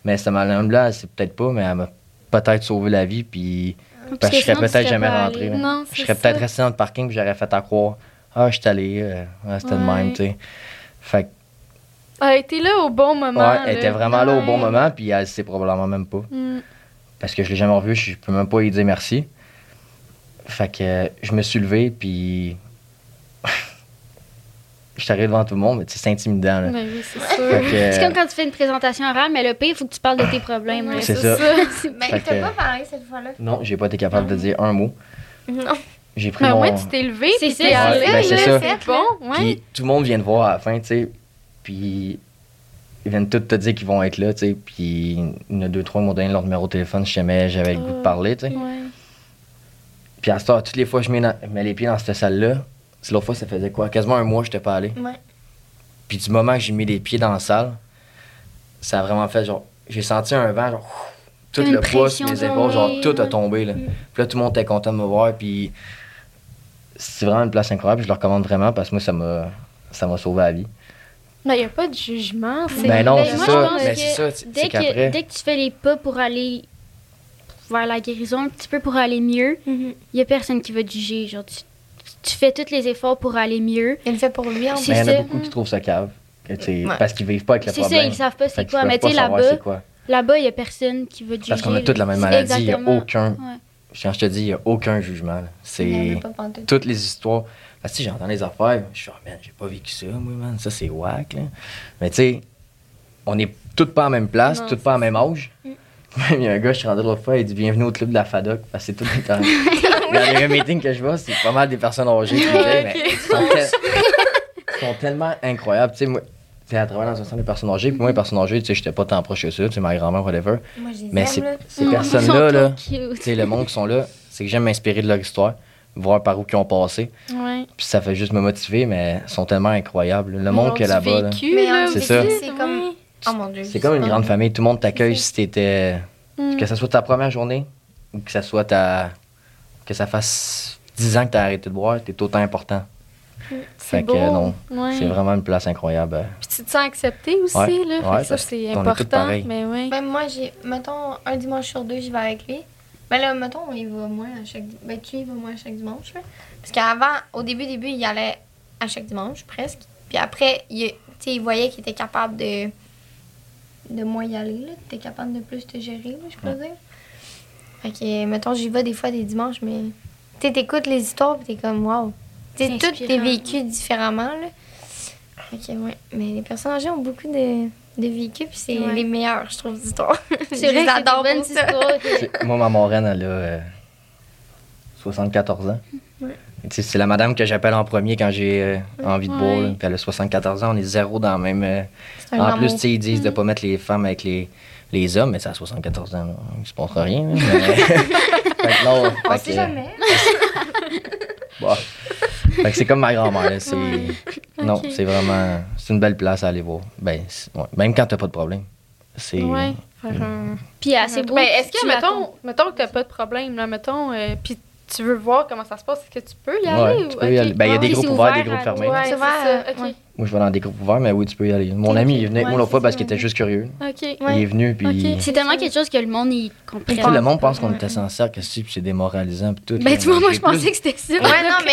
Mais cette madame-là, elle sait peut-être pas, mais elle m'a peut-être sauvé la vie, puis parce que je serais peut-être jamais rentré. Non, Je c'est serais peut-être resté dans le parking puis j'aurais fait à croire Ah, je suis allé, euh, ouais, c'était le même, tu sais. Fait que, Elle a été là au bon moment. ouais, elle était vraiment là au bon moment, puis elle sait probablement même pas. Mm. Parce que je l'ai jamais revu, je peux même pas lui dire merci. Fait que euh, je me suis levé, puis. je suis arrivé devant tout le monde, mais c'est intimidant. Là. Ben oui, c'est sûr. euh, comme quand tu fais une présentation orale, mais le pire, il faut que tu parles de tes problèmes. C'est ça. Mais Fait t'as que- pas parlé cette fois-là? non, j'ai pas été capable de dire un mot. Non. J'ai pris Mais au mon. moins, tu t'es levé. C'est puis ça, t'es c'est allé, ça. Ben, c'est là, ça. C'est bon, ouais. Puis tout le monde vient te voir à la fin, tu sais. Puis ils viennent tous te dire qu'ils vont être là, tu sais. Puis il y en a deux, trois qui m'ont donné leur numéro de téléphone si jamais j'avais le goût de Ah. parler, tu sais. Ouais. Puis à ce temps, toutes les fois que je mets, dans- mets les pieds dans cette salle-là, c'est l'autre fois, ça faisait quoi? Quasiment un mois que j'étais pas allé. Ouais. Puis du moment que j'ai mis les pieds dans la salle, ça a vraiment fait genre. J'ai senti un vent, genre. ouf, Tout Une le poids sur mes épaules, genre, tout a tombé, là. Mm. Puis là, tout le monde était content de me voir, puis c'est vraiment une place incroyable. Je le recommande vraiment parce que moi, ça m'a, ça m'a sauvé la vie. Mais il n'y a pas de jugement. c'est- Ben non, Ben, c'est moi, ça. Mais c'est ça, c'est Dès c'est que, dès que tu fais les pas pour aller vers la guérison, un petit peu pour aller mieux, il y a personne qui va te juger. Genre, tu, tu fais tous les efforts pour aller mieux. Il le fait pour lui en Mais il y en a beaucoup qui trouvent ça cave. Ouais. Parce qu'ils vivent pas avec le C'est ça, problème. ils savent pas c'est quoi. Mais tu sais, là-bas, là-bas, il y a personne qui va te juger. Parce qu'on a toutes la même maladie, il n'y a aucun. Ouais. Quand je te dis, il n'y a aucun jugement. C'est toutes les histoires. Parce que tu sais, j'entends les affaires, je suis, oh, man, j'ai pas vécu ça, moi, man, ça c'est whack, là. Mais tu sais, on est toutes pas en même place, Non, toutes pas en même âge. Mm. Même, il y a un gars, je suis rentré l'autre fois, il dit Bienvenue au club de la FADOC. Parce que c'est tout le temps. Dans les meetings que je vois, c'est pas mal des personnes âgées qui viennent, mais ils sont, tellement incroyables. Tu sais, moi, tu sais, à travers dans un centre de personnes âgées, puis moi, les personnes âgées, tu sais, j'étais pas tant proche que ça, tu sais, ma grand-mère, whatever. Moi, je les Mais aime, c'est- là. ces personnes-là, là, tu sais, le monde qui sont là, c'est que j'aime m'inspirer de leur histoire, voir par où ils ont passé. Ouais. Puis ça fait juste me motiver, mais ils sont tellement incroyables. Le monde qu'il y a là-bas, là, C'est ça. C'est comme. Oh mon dieu. c'est comme une grande famille. Tout le monde t'accueille si t'étais. Mm. Que ça soit ta première journée ou que ça soit ta. Que ça fasse 10 ans que t'as arrêté de boire, t'es autant important. C'est Fait que beau. non, Ouais. C'est vraiment une place incroyable. Puis tu te sens accepté aussi, Ouais. là. Ouais, ça, c'est important. Mais ouais. Même moi, j'ai. Mettons, un dimanche sur deux, j'y vais avec lui. Mais là, mettons, il va moins à chaque. Ben, tu y vas moins à chaque dimanche, là. Parce qu'avant, au début, début, il allait à chaque dimanche, presque. Puis après, il, tu sais, il voyait qu'il était capable de. de moins y aller, là. T'es capable de plus te gérer, là, je peux dire. Fait que, mettons, j'y vais des fois des dimanches, mais. Tu sais, t'écoutes les histoires, puis t'es comme, waouh. Tu sais, tout est vécu différemment, là. Fait que, ouais. Mais les personnes âgées ont beaucoup de, de vécu, puis c'est Ouais. les meilleurs, je trouve, d'histoires. C'est vrai que c'est des J'adore bonnes histoires. Moi, ma moraine, elle a euh, 74 ans. Ouais. Et tu sais, C'est la madame que j'appelle en premier quand j'ai euh, envie de boire. Puis elle a 74 ans, on est zéro dans le même. euh, C'est un En plus, tu sais, ils disent de pas mettre les femmes avec les, les hommes, mais ça a 74 ans, là. il se passera rien. là, mais- fait que non, On fait sait que- jamais. Bon. Fait que c'est comme ma grand-mère. c'est- Non, c'est vraiment. C'est une belle place à aller voir. Ben, c'est- ouais, Même quand t'as pas de problème. C'est. Ouais. Un- Puis assez beau. Ben, est-ce que, tu mettons, mettons que t'as pas de problème, là, mettons, euh, puis tu veux voir comment ça se passe, est-ce que tu peux y aller? Ouais, ou- tu peux y aller. Ben, il y a Ah des oui, groupes ouverts, des groupes à- fermés. Ouais, C'est ça, ok. ouais. Moi, je vais dans des groupes ouverts, mais oui, tu peux y aller. Mon ami il venait avec moi l'autre fois parce qu'il était juste curieux. Il est venu, puis. C'est tellement quelque chose que le monde, il comprend. Tu sais, le monde pense qu'on assis en cercle, aussi, puis c'est démoralisant, puis tout. Ben, tu vois, moi, je pensais que c'était ça. Ouais, non, mais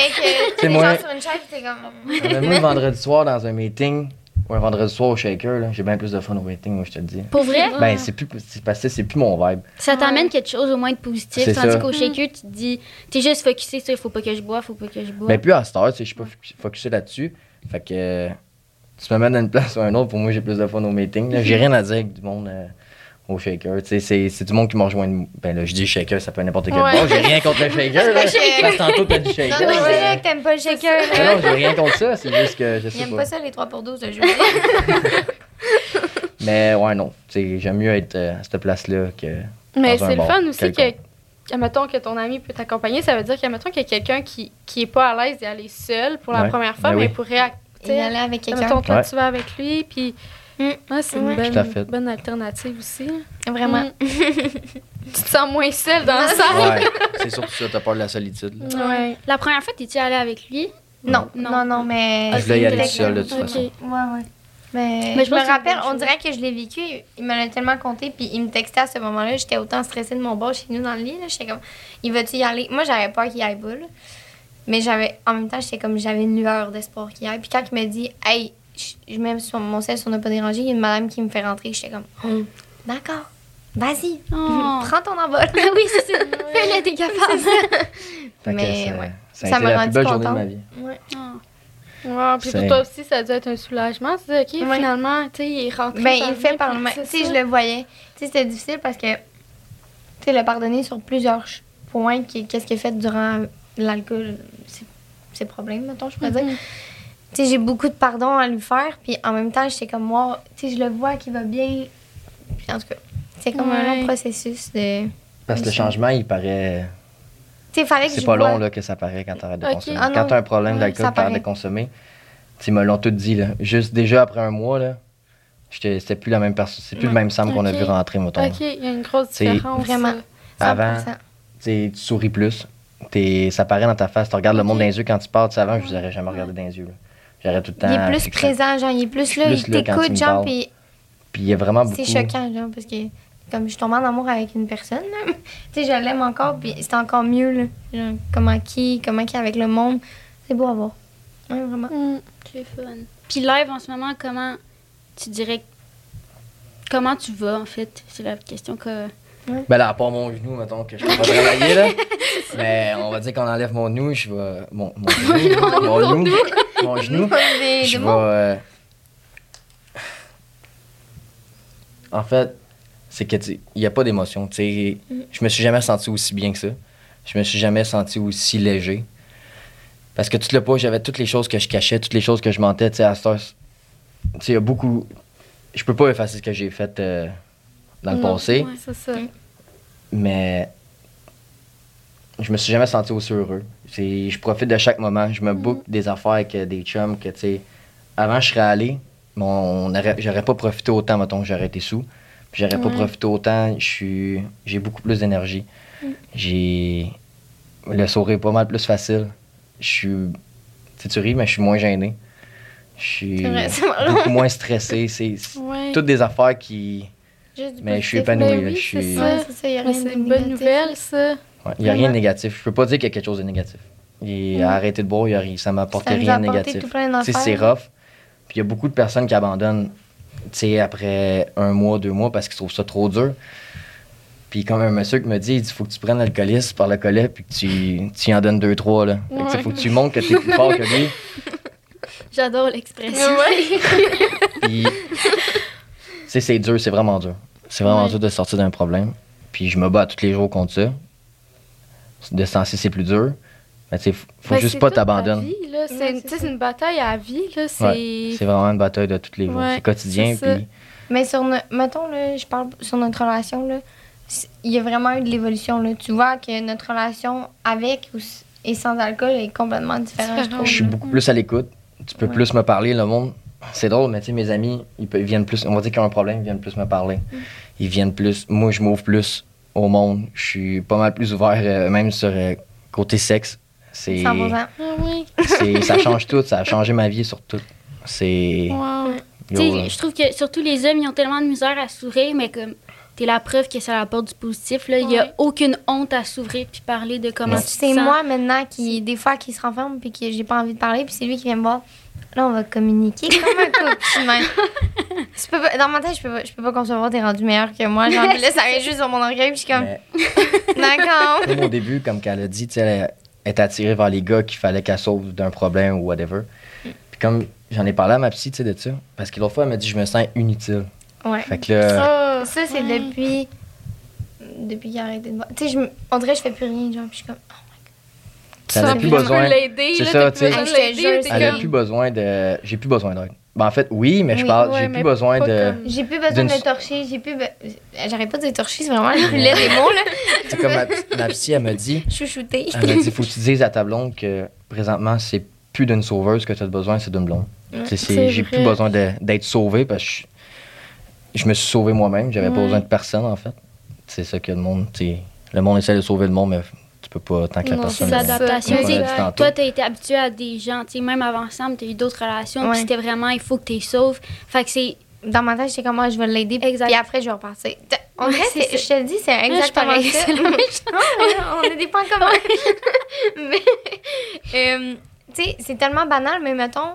que les moi- gens sur une chaise, t'es comme. Moi, le vendredi soir, dans un meeting, ou un vendredi soir au shaker, là, j'ai bien plus de fun au meeting, moi, je te le dis. Pour vrai, Ben, c'est plus. C'est parce que c'est plus mon vibe. ça t'amène quelque chose au moins de positif. C'est Tandis ça. qu'au shaker, tu te dis, t'es juste focusé sur il faut pas que je bois, faut pas que je bois. Mais plus à cette heure, je suis pas focus- focusé là-dessus. Fait que tu me mets dans une place ou un autre, pour moi, j'ai plus de fun au meeting. là. J'ai rien à dire avec du monde euh, au shaker. Tu sais, c'est, c'est du monde qui m'a rejoint. Ben là, je dis shaker, ça peut être n'importe quel Ouais. J'ai rien contre le shaker. là. shaker. Parce que tantôt, t'as dit Non, shaker. non, mais- c'est vrai que t'aimes pas le shaker. Mais là. non, j'ai rien contre ça. C'est juste que je sais pas. pas ça, les 3 pour 12 de jeu. Mais ouais, non. Tu sais, j'aime mieux être euh, à cette place-là que. Mais c'est le fun aussi que, admettons que ton ami peut t'accompagner, ça veut dire qu'admettons qu'il y a quelqu'un qui, qui est pas à l'aise d'y aller seul pour la Ouais. première fois, Ben mais oui. pourrait, tu Il sais, allait avec quelqu'un. toi, Ouais. tu vas avec lui, puis Mm. ouais, c'est une bonne, fait. bonne alternative aussi. Vraiment. Mm. tu te sens moins seul dans la salle. Ouais, c'est surtout ça, t'as peur de la solitude. là. Ouais. La première fois, t'es-tu allé avec lui? Non, Non. non, non, mais. Je voulais y aller Peut-être seul, de toute façon. Ouais, ouais. Mais, Mais je me rappelle, on dirait que je l'ai vécu. Il me l'a tellement compté, puis il me textait à ce moment-là. J'étais autant stressée de mon bord chez nous dans le lit. là. J'étais comme, il va-tu y aller? Moi, j'avais peur qu'il y aille pas. là. Mais j'avais, en même temps, j'étais comme, j'avais une lueur d'espoir qu'il y aille. Puis quand il m'a dit, hey, je, mets sur mon sel sur ne pas déranger, il y a une madame qui me fait rentrer. J'étais comme, Oh, d'accord, vas-y, Oh. prends ton envol. oui, c'est ça. Fais-le, t'es capable. Mais ça, ouais. ça Ça m'a rendu belle journée de contente. ma vie. Ouais. Oh. Wow, puis pour toi aussi, ça a dû être un soulagement. Tu dis, OK, Ouais. finalement, tu sais, il est rentré. Ben, il fait par Tu sais, je le voyais. Tu sais, c'était difficile parce que, tu sais, le pardonner sur plusieurs points, qui- qu'est-ce qu'il a fait durant l'alcool, ses- ses problèmes, mettons, je pourrais dire. Tu sais, j'ai beaucoup de pardon à lui faire, puis en même temps, j'étais comme moi, tu sais, je le vois qu'il va bien. Puis en tout cas, c'est comme un long processus de. Parce que le changement, il paraît. Tu sais, fallait que C'est pas vois- long là, que ça paraît quand t'arrêtes de consommer. Ah quand t'as un problème Ouais, d'alcool, t'arrêtes de consommer. Ils me l'ont tout dit. Là. Juste déjà après un mois, là, j'étais- c'était plus la même personne. C'est plus le même Sam qu'on a vu rentrer, mettons. OK, il y a une grosse différence. Vraiment. 100%. Avant, Tu souris plus. T'es- ça paraît dans ta face. Tu regardes le monde dans les yeux quand tu parles. Avant, je vous aurais jamais regardé dans les yeux. là. J'aurais tout le temps. Il est plus présent, genre, il est plus là, plus il t'écoute, genre, puis Puis il y a vraiment beaucoup. c'est choquant, genre, parce que comme je suis tombée en amour avec une personne, là, tu sais, je l'aime encore, puis c'est encore mieux, là. Genre, comment qui, comment qui est avec le monde. C'est beau à voir. Ouais, vraiment. Mm. C'est fun. Puis live en ce moment, comment tu dirais. Comment tu vas en fait? C'est la question que. Ben là, à part mon genou, mettons, que je peux pas travailler, là. Mais on va dire qu'on enlève mon genou, je vais. Mon, mon genou. mon genou. Mon genou. Je vais. euh, En fait, c'est que, tu il n'y a pas d'émotion. Tu sais, je me suis jamais senti aussi bien que ça. Je me suis jamais senti aussi léger. Parce que tu le pas, j'avais toutes les choses que je cachais, toutes les choses que je mentais, tu sais, à cette heure, Tu sais, il y a beaucoup. Je peux pas effacer ce que j'ai fait euh, dans le Non, passé, ouais, c'est ça. mais je me suis jamais senti aussi heureux. C'est, je profite de chaque moment. Je me book des affaires avec euh, des chums que, tu sais, avant, je serais allé, mais on aurait- j'aurais pas profité autant, mettons, que j'aurais été sous. Puis j'aurais pas profité autant. Je suis, j'ai beaucoup plus d'énergie. J'ai. Le sourire est pas mal plus facile. Je suis. Tu sais, tu ris, mais je suis moins gêné. Je suis beaucoup moins stressé. C'est Ouais. toutes des affaires qui. Mais je suis épanoui. Oui, je c'est suis- c'est ça, il y a Mais rien c'est de une bonne nouvelle, ça. Ouais, Il n'y a rien de négatif. Je peux pas dire qu'il y a quelque chose de négatif. Et arrêter de boire, il y a rien- ça a rien de négatif. c'est rough. Puis il y a beaucoup de personnes qui abandonnent tu sais, après un mois, deux mois parce qu'ils trouvent ça trop dur. Puis comme un monsieur qui me dit, il dit faut que tu prennes l'alcoolisme par le collet puis que tu, tu en donnes deux, trois. Là. Fait que, Ouais. faut que tu montres que tu es plus fort que lui. J'adore l'expression. Puis, tu sais, c'est dur, c'est vraiment dur. C'est vraiment Ouais. dur de sortir d'un problème. Puis je me bats tous les jours contre ça. De se lancer, c'est plus dur. Mais tu sais, faut faut Ben, juste pas t'abandonner. C'est Ouais, une bataille à vie. Ouais, C'est. c'est vraiment une bataille de tous les jours. Ouais, c'est quotidien. Mais sur no- mettons là, je parle sur notre relation là, il y a vraiment eu de l'évolution là. Tu vois que notre relation avec ou et sans alcool est complètement différente. je Différente. trouve. je suis beaucoup plus à l'écoute. Tu peux Ouais. plus me parler, le monde. C'est drôle, mais tu sais, mes amis, ils, peuvent- ils viennent plus. On va dire qu'ils ont un problème, ils viennent plus me parler. Mm. Ils viennent plus. Moi, je m'ouvre plus au monde. Je suis pas mal plus ouvert, euh, même sur euh, côté sexe. C'est. 100%. Ah oui. c'est- ça change tout, ça a changé ma vie sur tout. C'est. Wow. Yo, euh, sais, je trouve que surtout les hommes, ils ont tellement de misère à s'ouvrir, mais comme t'es la preuve que ça apporte du positif. Là, il y a Ouais. aucune honte à s'ouvrir puis parler de comment Non. tu te C'est moi maintenant qui, des fois, qui se renferme puis que j'ai pas envie de parler, puis c'est lui qui vient me voir. Là, on va communiquer comme un couple. peux pas- dans ma tête, je peux pas, je peux pas concevoir t'es rendu meilleur que moi. Genre, puis là, ça reste juste sur mon orgueil, puis je suis comme, mais- d'accord. Comme au début, comme qu'elle a dit, tu sais, elle est attirée vers les gars qu'il fallait qu'elle sauve d'un problème ou whatever. Puis comme j'en ai parlé à ma psy, tu sais, de ça, parce que l'autre fois, elle m'a dit, je me sens inutile. Ouais. Fait que là, Ça, Ça, c'est ouais. depuis. Depuis qu'il a arrêté de boire. Tu sais, on dirait que je fais plus rien, genre, puis je suis comme. Elle a plus besoin. l'aider, c'est ça, tu sais. Elle a plus besoin de. J'ai plus besoin d'aide. Ben, en fait, oui, mais je Oui, parle, ouais, j'ai plus besoin pas de. comme- J'ai plus besoin D'une- de torcher, j'ai plus. be- J'arrête pas de torcher, c'est vraiment le plus laid des mots, là. C'est comme ma, ma psy, elle m'a dit, Chouchouter. elle m'a dit, faut que tu dises à ta blonde que présentement, c'est plus d'une sauveuse que tu as besoin, c'est d'une blonde. Tu sais, c'est- C'est J'ai vrai. plus besoin de- d'être sauvé parce que je, je me suis sauvé moi-même, j'avais pas Ouais. besoin de personne en fait. C'est ça que le monde, le monde essaie de sauver le monde, mais tu peux pas tant que la Non, personne. c'est l'adaptation. Toi, t'as été habitué à des gens, tu sais, même avant Sam, t'as eu d'autres relations, Ouais. puis c'était vraiment, il faut que t'es sauve. Fait que c'est. Dans ma tête, j'étais comme, ah, je vais l'aider, Exact. puis après, je vais repartir. On dirait, je te le dis, c'est je exactement ça. on a des points communs. mais, euh, tu sais, c'est tellement banal, mais mettons,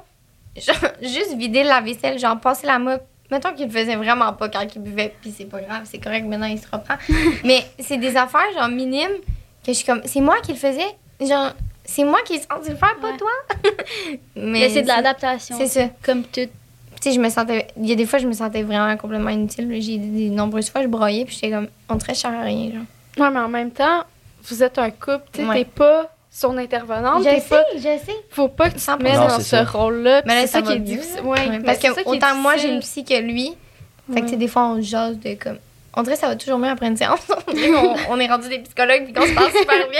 genre, juste vider la vaisselle, genre passer la mop. Mettons qu'il le faisait vraiment pas quand il buvait, puis c'est pas grave, c'est correct, maintenant il se reprend. mais c'est des affaires, genre, minimes, que je suis comme, c'est moi qui le faisais? Genre, c'est moi qui ai senti le faire, pas Ouais. toi? Mais c'est de l'adaptation. C'est ça. Comme tout. Tu sais, je me sentais. Il y a des fois, je me sentais vraiment complètement inutile. J'ai des nombreuses fois, je broyais, puis j'étais comme, on je sers à rien, genre. Ouais, mais en même temps, vous êtes un couple, tu sais, Ouais. t'es pas son intervenante, je t'es sais, pas. je sais. Faut pas que tu te 100%. mettes dans ce ça. rôle-là. Mais là, c'est ça, va qui est difficile. Ouais, Ouais, parce mais ça que autant moi, j'ai une psy que lui. Fait que, tu sais, Ouais. des fois, on jase de comme. On dirait que ça va toujours mieux après une séance. on est rendu des psychologues puis qu'on se passe super bien.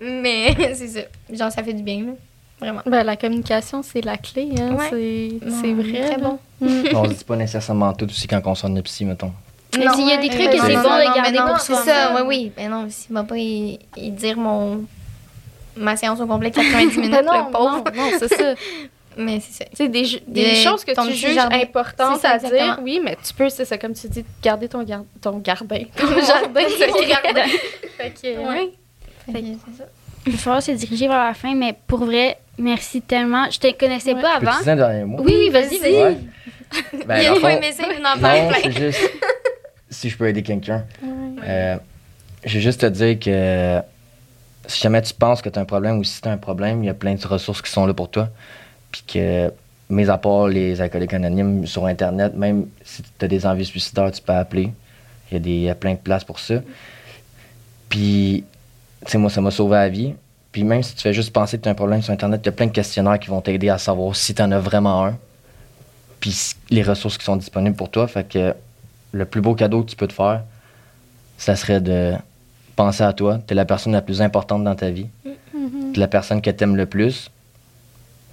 Mais c'est ça. Genre, ça fait du bien, là. Vraiment. Ben, la communication, c'est la clé, hein. Ouais. C'est c'est vrai. très bon. Mm. on se dit pas nécessairement tout aussi quand on sonne le psy, mettons. Mais s'il y a des trucs que non, c'est non, bon non, de non, garder non, pour C'est soi-même. ça, oui, oui. Mais non, s'il va pas y, y dire mon. Ma séance au complet 90 minutes, Mais non, le pauvre. non, non, c'est ça. Mais c'est ça. Tu sais, des, des Des- choses que ton tu juges jardin. importantes C'est ça, à dire, oui, mais tu peux, c'est ça, comme tu dis, garder ton, gar- ton jardin. Ton jardin secret. fait que, Ouais. Fait que c'est ça. Il va falloir se diriger vers la fin, mais pour vrai, merci tellement. Je te connaissais Ouais. pas avant. un dernier mot? Oui, oui, vas-y, vas-y. Ouais. Ben, Il dans le a pas fond, aimé ça, en parle non, plein. c'est juste si je peux aider quelqu'un. Ouais. Euh, je vais juste te dire que si jamais tu penses que tu as un problème ou si tu as un problème, il y a plein de ressources qui sont là pour toi. Puis que, mis à part les alcooliques anonymes sur Internet, même si tu as des envies suicidaires, tu peux appeler. Il y, a des, y a plein de places pour ça. Puis, tu sais, moi, ça m'a sauvé la vie. Puis même si tu fais juste penser que tu as un problème sur Internet, il y a plein de questionnaires qui vont t'aider à savoir si tu en as vraiment un. Puis les ressources qui sont disponibles pour toi. Fait que le plus beau cadeau que tu peux te faire, ça serait de penser à toi. Tu es la personne la plus importante dans ta vie. Mhm. Tu es la personne que tu aimes le plus.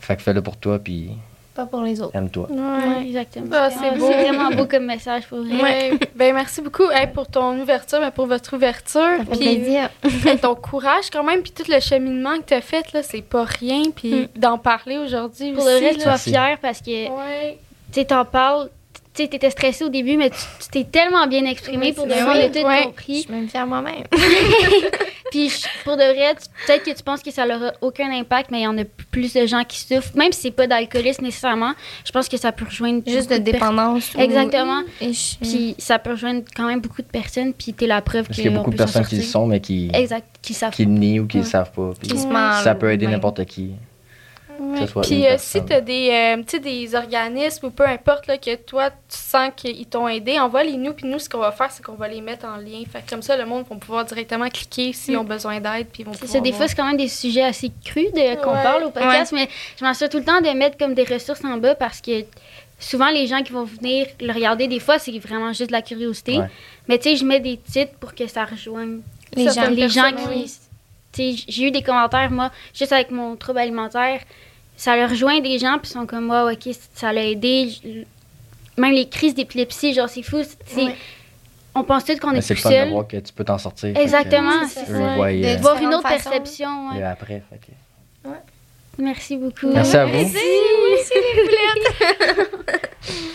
Fait que fais-le pour toi, puis Pas pour les autres. aime-toi. Ouais, exactement. Ah, c'est Ah, beau. vraiment beau comme message pour vrai. Ouais. Ben, merci beaucoup hey, pour ton ouverture, mais pour votre ouverture. Ça fait Puis, ton courage quand même, puis tout le cheminement que tu as fait, là, c'est pas rien. Puis d'en parler aujourd'hui Pour aussi. le reste, sois fier parce que Ouais. tu t'en parles. Tu sais, t'étais stressée au début, mais tu tu t'es tellement bien exprimé Oui, pour de vrai, a tout Ouais. Je compris. suis même fière moi-même. Puis pour de vrai, tu- peut-être que tu penses que ça n'aura aucun impact, mais il y en a plus de gens qui souffrent. Même si c'est pas d'alcoolisme nécessairement, je pense que ça peut rejoindre Juste de dépendance. ou- Exactement. Et je- Puis ça peut rejoindre quand même beaucoup de personnes, puis t'es la preuve qu'il y a beaucoup de personnes qui le sont, mais qui, Exact, qui savent. qui le nient ou qui ne Ouais. le savent pas. Puis Qui se ça peut aider Ouais. n'importe qui. Ouais. Puis euh, si tu as des, euh, des organismes ou peu importe là, que toi, tu sens qu'ils t'ont aidé, envoie-les nous. Puis nous, ce qu'on va faire, c'est qu'on va les mettre en lien. Fait que comme ça, le monde va pouvoir directement cliquer s'ils Mm. ont besoin d'aide. Puis ils vont C'est pouvoir ça, des voir. fois, c'est quand même des sujets assez crus de- qu'on parle au podcast, mais je m'assure tout le temps de mettre comme des ressources en bas parce que souvent, les gens qui vont venir le regarder, des fois, c'est vraiment juste de la curiosité. Ouais. Mais tu sais, je mets des titres pour que ça rejoigne Les gens. les gens qui. J'ai eu des commentaires, moi, juste avec mon trouble alimentaire, ça leur rejoint des gens, puis ils sont comme, wow, ok, ça l'a aidé. Même les crises d'épilepsie, genre, c'est fou. c'est- Ouais. On pense tous qu'on Mais est c'est plus le fun de seul. voir que tu peux t'en sortir. Exactement, C'est c'est ça. De euh, Voir une autre façons. perception, ouais. le après. fait que- Merci beaucoup. Merci à vous. Merci, oui, c'est.